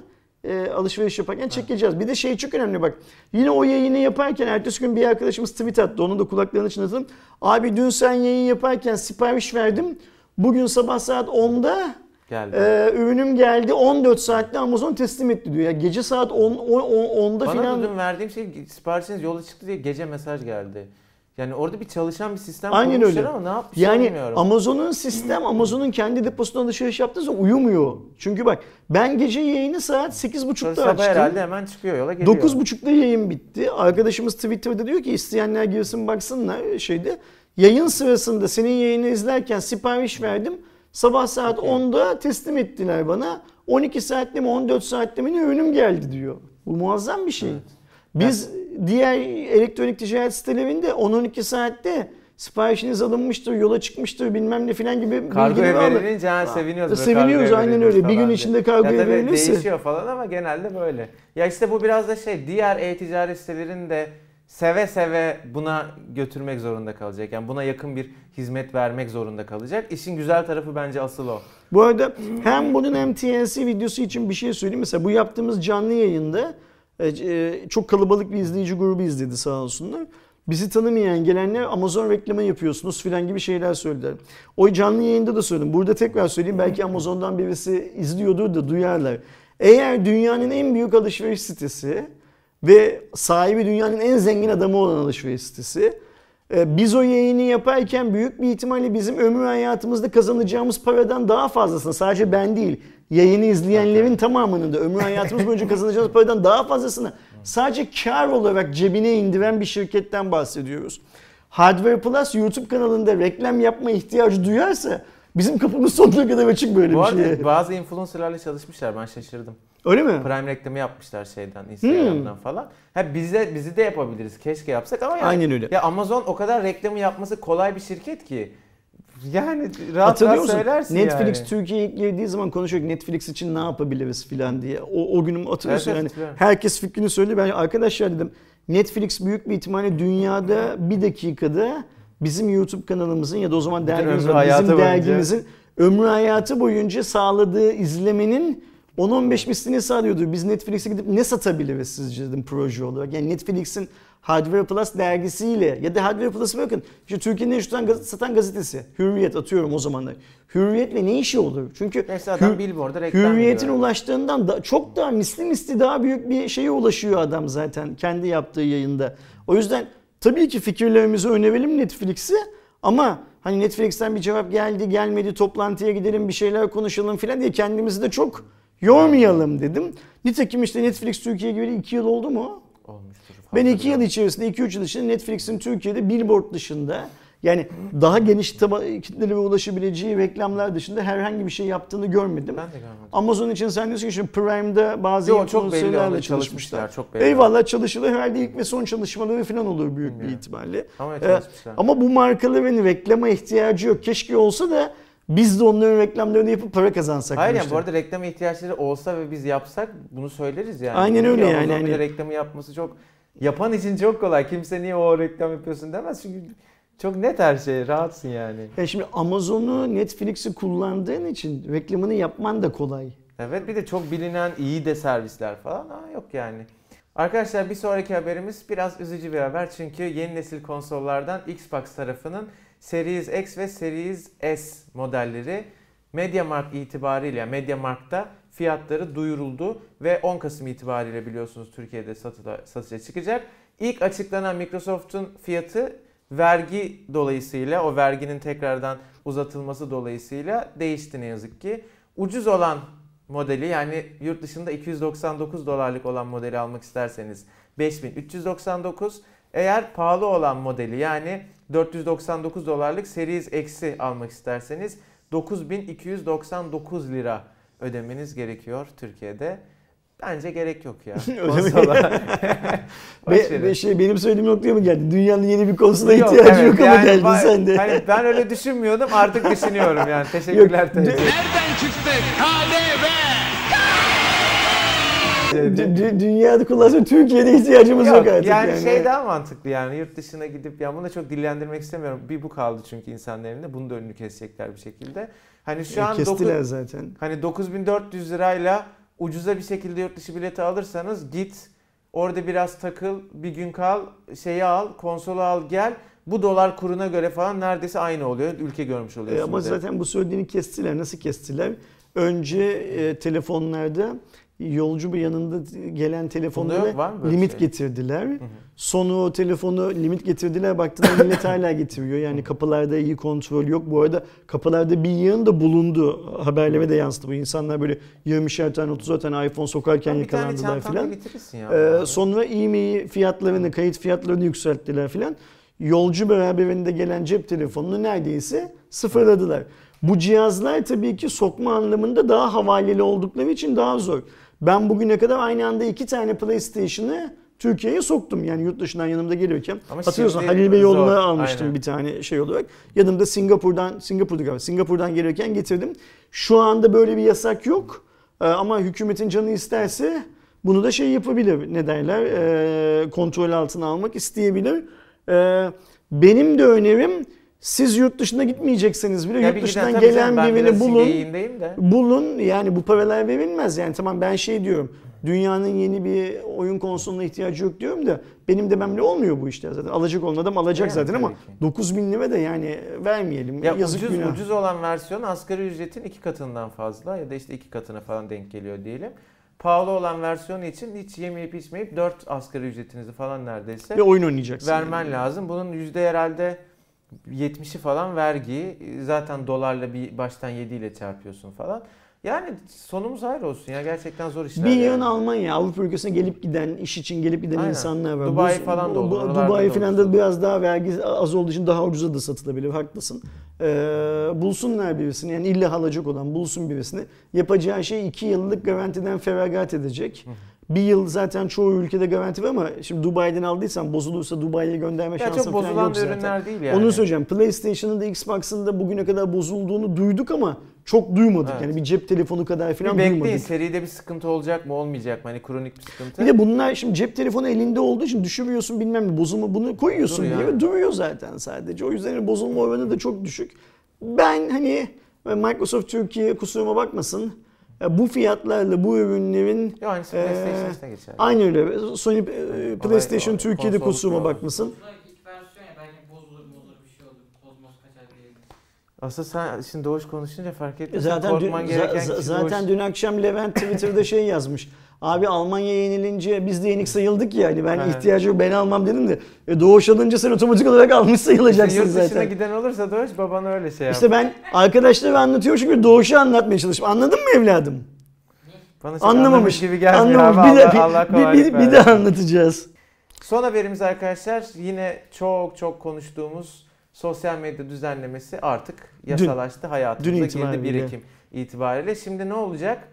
e, alışveriş yaparken çekeceğiz. Bir de şey çok önemli bak. Yine o yayını yaparken ertesi gün bir arkadaşımız tweet attı. Onu da kulaklarını çınlatalım. Abi dün sen yayın yaparken sipariş verdim. Bugün sabah saat 10'da
geldi.
ee, ürünüm geldi 14 saatte Amazon teslim etti diyor. Ya gece saat 10 10 10'da
Bana
filan
da dün verdiğim şey siparişiniz yola çıktı diye gece mesaj geldi. Yani orada bir çalışan bir sistem
Aynen öyle.
ama ne yapmış
yani
bilmiyorum.
Amazon'un sistem Amazon'un kendi deposundan alışveriş yaptığı zaman uyumuyor. Çünkü bak ben gece yayını saat
Sonra
8.30'da
sabah
açtım.
herhalde hemen çıkıyor yola geliyor.
9.30'da yayın bitti. Arkadaşımız Twitter'da diyor ki isteyenler girsin baksınlar şeyde. Yayın sırasında senin yayını izlerken sipariş verdim. Sabah saat 10'da teslim ettiler bana. 12 saatte mi 14 saatte mi ne ürünüm geldi diyor. Bu muazzam bir şey.
Evet.
Biz diğer elektronik ticaret sitelerinde 10-12 saatte siparişiniz alınmıştır, yola çıkmıştır bilmem ne filan gibi alır.
verilince ha, seviniyoruz. böyle
Seviniyoruz, aynen öyle. Bir gün içinde
tabii
verilirse.
değişiyor falan ama genelde böyle. Ya işte bu biraz da şey diğer e-ticaret sitelerinin de seve seve buna götürmek zorunda kalacak. Yani buna yakın bir hizmet vermek zorunda kalacak. İşin güzel tarafı bence asıl o.
Bu arada hem bunun hem TNC videosu için bir şey söyleyeyim. Mesela bu yaptığımız canlı yayında çok kalabalık bir izleyici grubu izledi sağ olsunlar. Bizi tanımayan gelenler Amazon reklamı yapıyorsunuz filan gibi şeyler söylediler. O canlı yayında da söyledim. Burada tekrar söyleyeyim. Belki Amazon'dan birisi izliyordur da duyarlar. Eğer dünyanın en büyük alışveriş sitesi ve sahibi dünyanın en zengin adamı olan alışveriş sitesi ee, Biz o yayını yaparken büyük bir ihtimalle bizim ömür hayatımızda kazanacağımız paradan daha fazlasını sadece ben değil yayını izleyenlerin tamamının da ömür hayatımız boyunca kazanacağımız paradan daha fazlasını sadece kar olarak cebine indiren bir şirketten bahsediyoruz. Hardware Plus YouTube kanalında reklam yapma ihtiyacı duyarsa bizim kapımız sonuna kadar açık böyle
Bu
bir şeye.
bazı influencerlarla çalışmışlar ben şaşırdım.
Öyle mi?
Prime reklamı yapmışlar şeyden Instagram'dan falan. Ha bize bizi de yapabiliriz. Keşke yapsak ama yani
Aynen öyle.
Ya Amazon o kadar reklamı yapması kolay bir şirket ki. Yani rahat
Hatırlıyor
rahat
musun?
söylersin
Netflix
yani.
Türkiye'ye girdiği zaman konuşuyorduk Netflix için ne yapabiliriz filan diye. O, o günüm hatırlıyorsun
Evet,
yani.
hatırlıyorum.
Herkes fikrini söyledi. Ben arkadaşlar dedim Netflix büyük bir ihtimalle dünyada bir dakikada bizim YouTube kanalımızın ya da o zaman dergimiz
ömrü
var.
hayatı
Bizim dergimizin ömrü hayatı boyunca sağladığı izlemenin 10-15 mislini sağlıyordur. Biz Netflix'e gidip ne satabiliriz sizce dedim proje olarak. Yani Netflix'in Hardware Plus dergisiyle ya da Hardware Plus'ı bakın. İşte Türkiye'nin en çok satan gaz- satan gazetesi. Hürriyet atıyorum o zamanlar. Hürriyetle ne işi olur? Çünkü Hür-
billboard'a reklam
Hürriyetin
veriyor.
ulaştığından da çok daha misli misli daha büyük bir şeye ulaşıyor adam zaten kendi yaptığı yayında. O yüzden tabii ki fikirlerimizi önerelim Netflix'i ama hani Netflix'ten bir cevap geldi gelmedi toplantıya gidelim bir şeyler konuşalım falan diye kendimizi de çok yormayalım dedim. Nitekim işte Netflix Türkiye gibi 2 yıl oldu mu?
Olmuştur.
Ben
fazla
2 yıl içerisinde 2-3 yıl içinde Netflix'in Türkiye'de billboard dışında Yani daha geniş kitlelere ulaşabileceği reklamlar dışında herhangi bir şey yaptığını görmedim.
Ben de görmedim.
Amazon için sen diyorsun ki şimdi Prime'da bazı
Yo, çok belli
çalışmışlar.
çalışmışlar. Çok belli.
Eyvallah çalışılır. Herhalde ilk ve son çalışmaları falan olur büyük bir
Bilmiyorum.
ihtimalle.
Ama
Ee. Ama bu markaların reklama ihtiyacı yok. Keşke olsa da biz de onların reklamlarını yapıp para kazansak.
Hayır yani
demiştim.
bu arada reklama ihtiyaçları olsa ve biz yapsak bunu söyleriz yani.
Aynen öyle yani, hani-
reklamı yapması çok yapan için çok kolay. Kimse niye o reklam yapıyorsun demez çünkü çok net her şey. Rahatsın yani.
Ya şimdi Amazon'u, Netflix'i kullandığın için reklamını yapman da kolay.
Evet bir de çok bilinen iyi de servisler falan. Ha, yok yani. Arkadaşlar bir sonraki haberimiz biraz üzücü bir haber. Çünkü yeni nesil konsollardan Xbox tarafının Series X ve Series S modelleri MediaMarkt itibariyle MediaMarkt'ta fiyatları duyuruldu ve 10 Kasım itibariyle biliyorsunuz Türkiye'de satıla, satışa çıkacak. İlk açıklanan Microsoft'un fiyatı vergi dolayısıyla o verginin tekrardan uzatılması dolayısıyla değişti ne yazık ki. Ucuz olan modeli yani yurt dışında 299 dolarlık olan modeli almak isterseniz 5399 eğer pahalı olan modeli yani 499 dolarlık Series X'i almak isterseniz 9299 lira ödemeniz gerekiyor Türkiye'de. Bence gerek yok ya. Konsola. Verin.
ve şey benim söylediğim noktaya mı geldi? Dünyanın yeni bir konsola
Yok,
ihtiyacı
evet,
yok ama
yani
geldin sen de.
Hani ben öyle düşünmüyordum artık düşünüyorum yani. Teşekkürler
Yok.
Nereden çıktık? KDV.
Dü- dü- dünyada kullansın Türkiye'de ihtiyacımız yok,
Yok,
artık
yani,
yani.
şey daha mantıklı yani yurt dışına gidip ya bunu da çok dillendirmek istemiyorum. Bir bu kaldı çünkü insanların elinde. Bunu da önünü kesecekler bir şekilde. Hani şu
E,
an
Kestiler
dokuz-
zaten.
hani 9400 lirayla ucuza bir şekilde yurt dışı bileti alırsanız git orada biraz takıl bir gün kal şeyi al konsolu al gel bu dolar kuruna göre falan neredeyse aynı oluyor. Ülke görmüş
E,
oluyorsunuz.
ama zaten bu söylediğini kestiler. Nasıl kestiler? Önce e, telefonlarda yolcu bir yanında gelen telefonlara limit
şey?
getirdiler. Sonra o telefonu limit getirdiler. Baktığında millet hala getiriyor. Yani kapılarda iyi kontrol yok. Bu arada kapılarda bir yığın da bulundu. Haberlere de yansıdı bu. İnsanlar böyle 20'şer tane 30'ar tane iPhone sokarken
tane
yakalandılar filan. Ee, sonra e fiyatlarını, kayıt fiyatlarını yükselttiler filan. Yolcu beraberinde gelen cep telefonunu neredeyse sıfırladılar. Bu cihazlar tabii ki sokma anlamında daha havaleli oldukları için daha zor. Ben bugüne kadar aynı anda iki tane PlayStation'ı Türkiye'ye soktum. Yani yurt dışından yanımda gelirken.
Ama
Hatırlıyorsun Halil Bey yoluna almıştım
aynen.
bir tane şey olarak. Yanımda Singapur'dan, Singapur'da galiba, Singapur'dan gelirken getirdim. Şu anda böyle bir yasak yok. Ee, ama hükümetin canı isterse bunu da şey yapabilir. Ne derler? Ee, kontrol altına almak isteyebilir. Ee, benim de önerim siz yurt dışına gitmeyecekseniz bile
Ya
yurt dışından
giden
gelen
canım,
birini bulun. Bulun yani bu paralar verilmez yani tamam ben şey diyorum dünyanın yeni bir oyun konsoluna ihtiyacı yok diyorum da benim dememle olmuyor bu işler zaten alacak olan adam alacak
Yani
zaten ama
ki.
9 bin lira da yani vermeyelim
Ya
yazık
ucuz,
günah.
ucuz olan versiyon asgari ücretin iki katından fazla ya da işte iki katına falan denk geliyor diyelim. Pahalı olan versiyon için hiç yemeyip içmeyip 4 asgari ücretinizi falan neredeyse
Ve oyun oynayacaksın.
vermen
yani.
lazım. Bunun yüzde herhalde 70'i falan vergi. Zaten dolarla bir baştan 7 ile çarpıyorsun falan. Yani sonumuz hayır olsun ya gerçekten zor işler.
Bir
yani.
Almanya, Avrupa ülkesine gelip giden, iş için gelip giden
Aynen.
insanlar var.
Dubai
Bu-
falan da olur,
bu- Dubai
da
falan da biraz daha vergi az olduğu için daha ucuza da satılabilir. Haklısın. Ee, bulsunlar birisini yani illa alacak olan bulsun birisini. Yapacağı şey 2 yıllık garantiden feragat edecek. Bir yıl zaten çoğu ülkede garanti var ama şimdi Dubai'den aldıysan bozulursa Dubai'ye gönderme
Ya
şansın
çok
falan
bozulan
yok zaten.
ürünler değil yani.
Onu söyleyeceğim. PlayStation'ın da Xbox'ın da bugüne kadar bozulduğunu duyduk ama çok duymadık.
Evet.
Yani bir cep telefonu kadar
Bir
falan
bekleyin
duymadık.
seride bir sıkıntı olacak mı olmayacak mı? Hani kronik bir sıkıntı.
Bir de bunlar şimdi cep telefonu elinde olduğu için düşürüyorsun bilmem ne bozulma bunu koyuyorsun
Duruyor
diye duruyor zaten sadece. O yüzden bozulma oranı da çok düşük. Ben hani Microsoft Türkiye kusuruma bakmasın. E, Bu fiyatlarla bu ürünlerin
aynısı
Ee,
PlayStation'da geçer.
aynı öyle Sony e, PlayStation Türkiye'de kusuruma bakmasın.
Bunlar ilk versiyon ya belki bozulur bozulur bir şey.
Aslında sen şimdi Doğuş konuşunca fark ettin.
Zaten dün,
gereken kişi
zaten
Doğuş.
dün akşam Levent Twitter'da şey yazmış. Abi Almanya yenilince biz de yenik sayıldık yani. Ben
Evet.
ihtiyacı yok ben almam dedim de. E, Doğuş alınca sen otomatik olarak almış sayılacaksın
yurt dışına
zaten.
giden olursa Doğuş babana öyle şey yap.
İşte ben arkadaşlara anlatıyorum çünkü Doğuş'u anlatmaya çalışıyorum. Anladın mı evladım?
Bana çok
Anlamamış.
gibi gelmiyor
Anlamamış.
abi.
Bir,
Allah,
de,
Allah
bir, bir, bir, bir
versin.
de anlatacağız.
Son haberimiz arkadaşlar yine çok çok konuştuğumuz sosyal medya düzenlemesi artık yasalaştı. Hayatımıza
dün
girdi 1
itibariyle.
Ekim itibariyle. Şimdi ne olacak?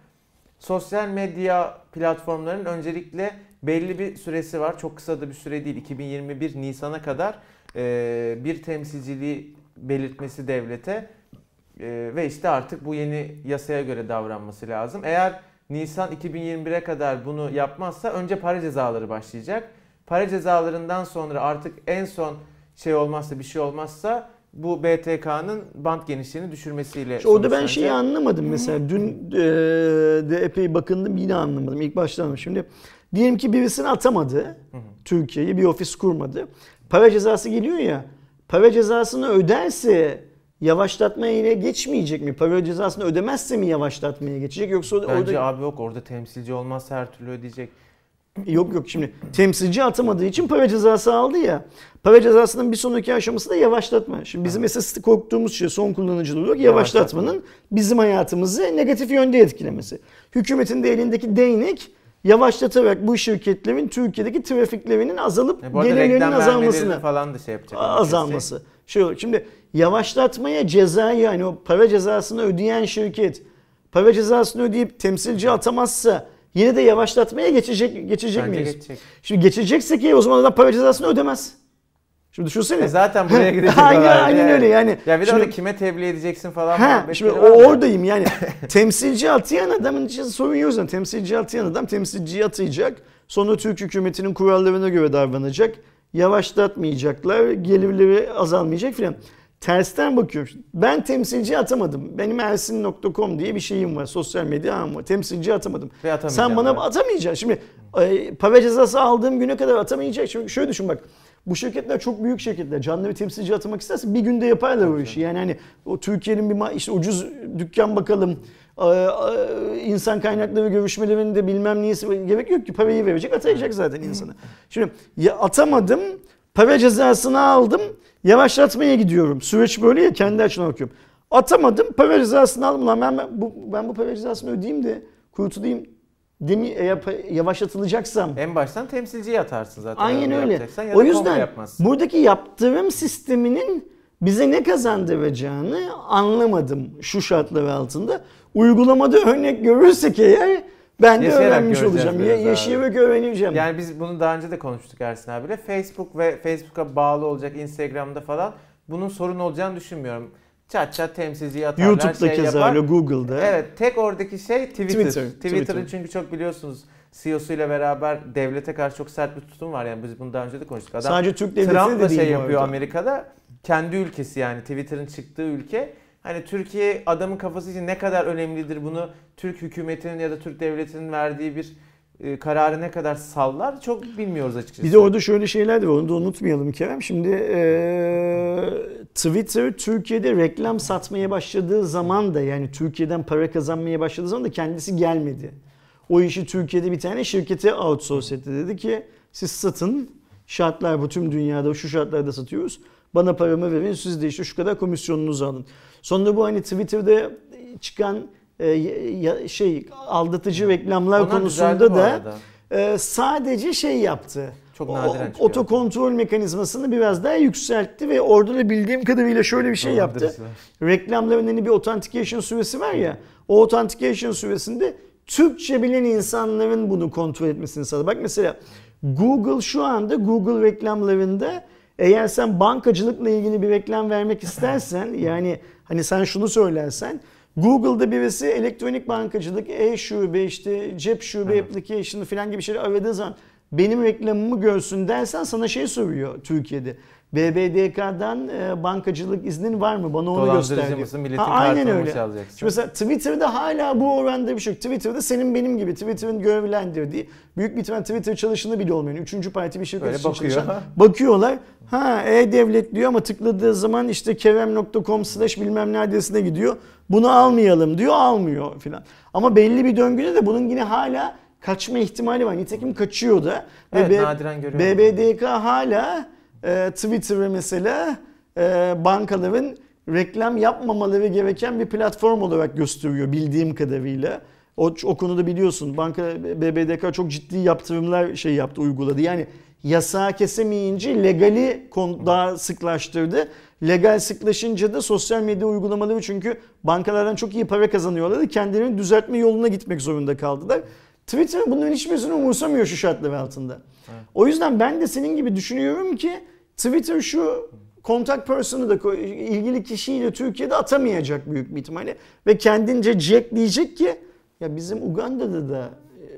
Sosyal medya platformlarının öncelikle belli bir süresi var. Çok kısa da bir süre değil. 2021 Nisan'a kadar e, bir temsilciliği belirtmesi devlete e, ve işte artık bu yeni yasaya göre davranması lazım. Eğer Nisan 2021'e kadar bunu yapmazsa önce para cezaları başlayacak. Para cezalarından sonra artık en son şey olmazsa bir şey olmazsa bu BTK'nın bant genişliğini düşürmesiyle
İşte orada ben şeyi anlamadım mesela. Dün e, de epey bakındım yine anlamadım. İlk başta anlamadım. Şimdi diyelim ki birisini atamadı Türkiye'yi bir ofis kurmadı. Para cezası geliyor ya. Para cezasını öderse yavaşlatmaya yine geçmeyecek mi? Para cezasını ödemezse mi yavaşlatmaya geçecek yoksa
Bence
orada
abi yok orada temsilci olmazsa her türlü ödeyecek.
Yok yok şimdi temsilci atamadığı için para cezası aldı ya. Para cezasının bir sonraki aşaması da yavaşlatma. Şimdi bizim esas korktuğumuz şey son kullanıcılığı olarak yavaşlatmanın bizim hayatımızı negatif yönde etkilemesi. Hükümetin de elindeki değnek yavaşlatarak bu şirketlerin Türkiye'deki trafiklerinin azalıp
E
gelirlerinin azalmasına
falan da şey yapacak.
azalması. Şey olur. Şimdi yavaşlatmaya ceza yani o para cezasını ödeyen şirket para cezasını ödeyip temsilci atamazsa yine de yavaşlatmaya geçecek geçecek
Bence
miyiz?
geçecek.
Şimdi geçecekse ki o zaman adam para cezasını ödemez. Şimdi düşünsene.
E zaten buraya gidecek
Aynen, aynen
Evet.
öyle yani.
Ya bir de
Şimdi-
kime tebliğ edeceksin falan muhabbetleri
şimdi o oradayım yani. temsilci atayan adamın için sorun yok zaten. Temsilci atayan adam temsilciyi atayacak. Sonra Türk hükümetinin kurallarına göre davranacak. Yavaşlatmayacaklar. Gelirleri azalmayacak filan. Tersten bakıyorum. Ben temsilci atamadım. Benim ersin.com diye bir şeyim var. Sosyal medya ağım var. Temsilci atamadım. Sen bana
evet.
atamayacaksın. Şimdi e, para cezası aldığım güne kadar atamayacak. Şimdi şöyle düşün bak. Bu şirketler çok büyük şirketler. Canlı bir temsilci atamak istersen bir günde yaparlar o işi. Yani hani o Türkiye'nin bir işte ucuz dükkan bakalım. e, e, insan kaynakları görüşmelerinde bilmem neyisi gerek yok ki parayı verecek atayacak zaten insana. Şimdi ya atamadım para cezasını aldım yavaşlatmaya gidiyorum. Süreç böyle ya kendi açımdan bakıyorum. Atamadım para cezasını aldım lan ben, ben, bu, ben bu para cezasını ödeyeyim de kurtulayım demi eğer yavaşlatılacaksam
En baştan temsilciyi atarsın zaten.
Aynen öyle. O yüzden buradaki yaptırım sisteminin bize ne kazandıracağını anlamadım şu şartlar altında. Uygulamada örnek görürsek eğer ben de öğrenmiş olacağım. Ya, yaşayarak öğreneceğim.
Yani biz bunu daha önce de konuştuk Ersin abiyle. Facebook ve Facebook'a bağlı olacak Instagram'da falan bunun sorun olacağını düşünmüyorum. Çat çat temsilciyi atarlar,
YouTube'da
şey
keza öyle, Google'da.
Evet tek oradaki şey Twitter.
Twitter,
Twitter'ın
Twitter.
çünkü çok biliyorsunuz CEO'suyla beraber devlete karşı çok sert bir tutum var. Yani biz bunu daha önce de konuştuk. Adam
Sadece Türk devleti
Trump
de
da şey yapıyor. Amerika'da. Kendi ülkesi yani Twitter'ın çıktığı ülke. Hani Türkiye adamın kafası için ne kadar önemlidir bunu Türk hükümetinin ya da Türk devletinin verdiği bir e, kararı ne kadar sallar çok bilmiyoruz açıkçası.
Bir de orada şöyle şeyler de var onu da unutmayalım Kerem. Şimdi eee, Twitter Türkiye'de reklam satmaya başladığı zaman da yani Türkiye'den para kazanmaya başladığı zaman da kendisi gelmedi. O işi Türkiye'de bir tane şirkete outsource etti. Dedi ki siz satın şartlar bu tüm dünyada şu şartlarda satıyoruz. Bana paramı verin siz de işte şu kadar komisyonunuzu alın. Sonra bu hani Twitter'da çıkan e, şey aldatıcı reklamlar
Onlar
konusunda da e, sadece şey yaptı.
Çok
O-
nadiren çıkıyor.
Otokontrol mekanizmasını biraz daha yükseltti ve orada da bildiğim kadarıyla şöyle bir şey yaptı.
Dolandırıcılar.
Reklamların hani bir authentication süresi var ya. O authentication süresinde Türkçe bilen insanların bunu kontrol etmesini sağladı. Bak mesela Google şu anda Google reklamlarında eğer sen bankacılıkla ilgili bir reklam vermek istersen yani hani sen şunu söylersen Google'da birisi elektronik bankacılık, e-şube, işte cep şube application'ı falan gibi şeyler aradığı zaman benim reklamımı görsün dersen sana şey soruyor Türkiye'de. BBDK'dan e, bankacılık iznin var mı? Bana onu göster diyor.
mısın? Milletin
Ha, aynen öyle.
çalacaksın?
Şimdi mesela Twitter'da hala bu oranda bir şey yok. Twitter'da senin benim gibi Twitter'ın görevlendirdiği büyük bir ihtimal Twitter çalışanı bile olmayan üçüncü parti bir şirket için
bakıyor.
çalışan bakıyorlar. Ha e-devlet diyor ama tıkladığı zaman işte kerem.com slash bilmem ne adresine gidiyor. Bunu almayalım diyor almıyor filan. Ama belli bir döngüde de bunun yine hala kaçma ihtimali var. Nitekim kaçıyor da.
Evet,
B-
nadiren görüyorum.
BBDK hala e, Twitter'ı mesela e, bankaların reklam yapmamaları gereken bir platform olarak gösteriyor bildiğim kadarıyla. O, o konuda biliyorsun banka BBDK çok ciddi yaptırımlar şey yaptı uyguladı. Yani yasağı kesemeyince legali daha sıklaştırdı Legal sıklaşınca da sosyal medya uygulamaları çünkü bankalardan çok iyi para kazanıyorlardı. Kendilerini düzeltme yoluna gitmek zorunda kaldılar. Twitter bunların hiçbirisini umursamıyor şu şartlar altında. O yüzden ben de senin gibi düşünüyorum ki Twitter şu contact person'ı da ilgili kişiyi de Türkiye'de atamayacak büyük bir ihtimalle. Ve kendince Jack diyecek ki ya bizim Uganda'da da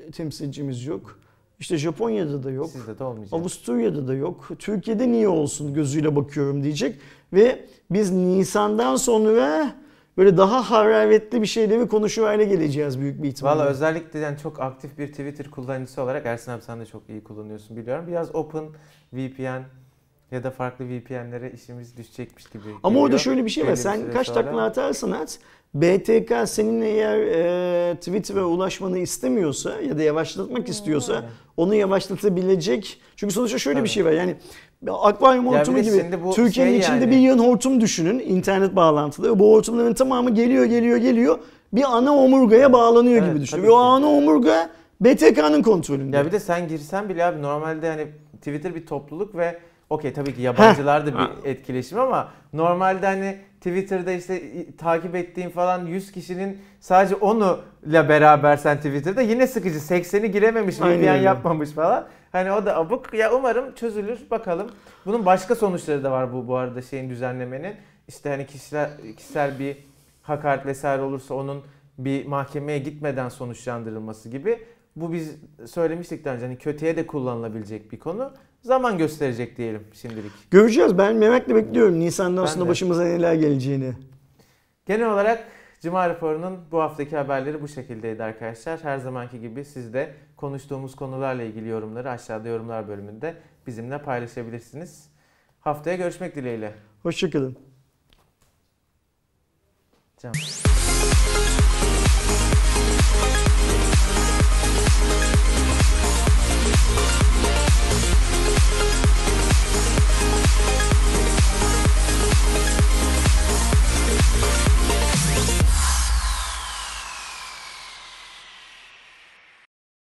e, temsilcimiz yok. İşte Japonya'da da yok.
Sizde de olmayacak.
Avusturya'da da yok. Türkiye'de niye olsun gözüyle bakıyorum diyecek. Ve biz Nisan'dan sonra böyle daha hararetli bir şeyleri konuşur hale geleceğiz büyük bir ihtimalle.
Valla özellikle yani çok aktif bir Twitter kullanıcısı olarak Ersin abi sen de çok iyi kullanıyorsun biliyorum. Biraz Open VPN ya da farklı VPN'lere işimiz düşecekmiş gibi
Ama
geliyor.
orada şöyle bir şey var. Sen kaç takla atarsan at. BTK senin eğer e, Twitter'a ulaşmanı istemiyorsa ya da yavaşlatmak istiyorsa
yani.
onu yavaşlatabilecek. Çünkü sonuçta şöyle bir
Tabii.
şey var. Yani akvaryum
Ya bir
hortumu gibi
bu
Türkiye'nin
şey
içinde
yani.
bir yığın hortum düşünün. internet bağlantılı. Bu hortumların tamamı geliyor geliyor geliyor. Bir ana omurgaya bağlanıyor
Evet,
gibi düşünün. Ve o ana omurga BTK'nın kontrolünde.
Ya bir de sen girsen bile abi normalde hani Twitter bir topluluk ve okey tabii ki yabancılar da bir etkileşim ama normalde hani Twitter'da işte takip ettiğin falan 100 kişinin sadece onu ile beraber sen Twitter'da yine sıkıcı 80'i girememiş VPN yapmamış falan. Hani o da abuk. Ya umarım çözülür bakalım. Bunun başka sonuçları da var bu bu arada şeyin düzenlemenin. İşte hani kişisel kişisel bir hakaret vesaire olursa onun bir mahkemeye gitmeden sonuçlandırılması gibi. Bu biz söylemiştik daha önce hani kötüye de kullanılabilecek bir konu. Zaman gösterecek diyelim şimdilik.
Göreceğiz. Ben merakla bekliyorum Nisan'dan sonra başımıza neler geleceğini.
Genel olarak Cuma raporunun bu haftaki haberleri bu şekildeydi arkadaşlar. Her zamanki gibi siz de konuştuğumuz konularla ilgili yorumları aşağıda yorumlar bölümünde bizimle paylaşabilirsiniz. Haftaya görüşmek dileğiyle.
Hoşçakalın.
Can. We'll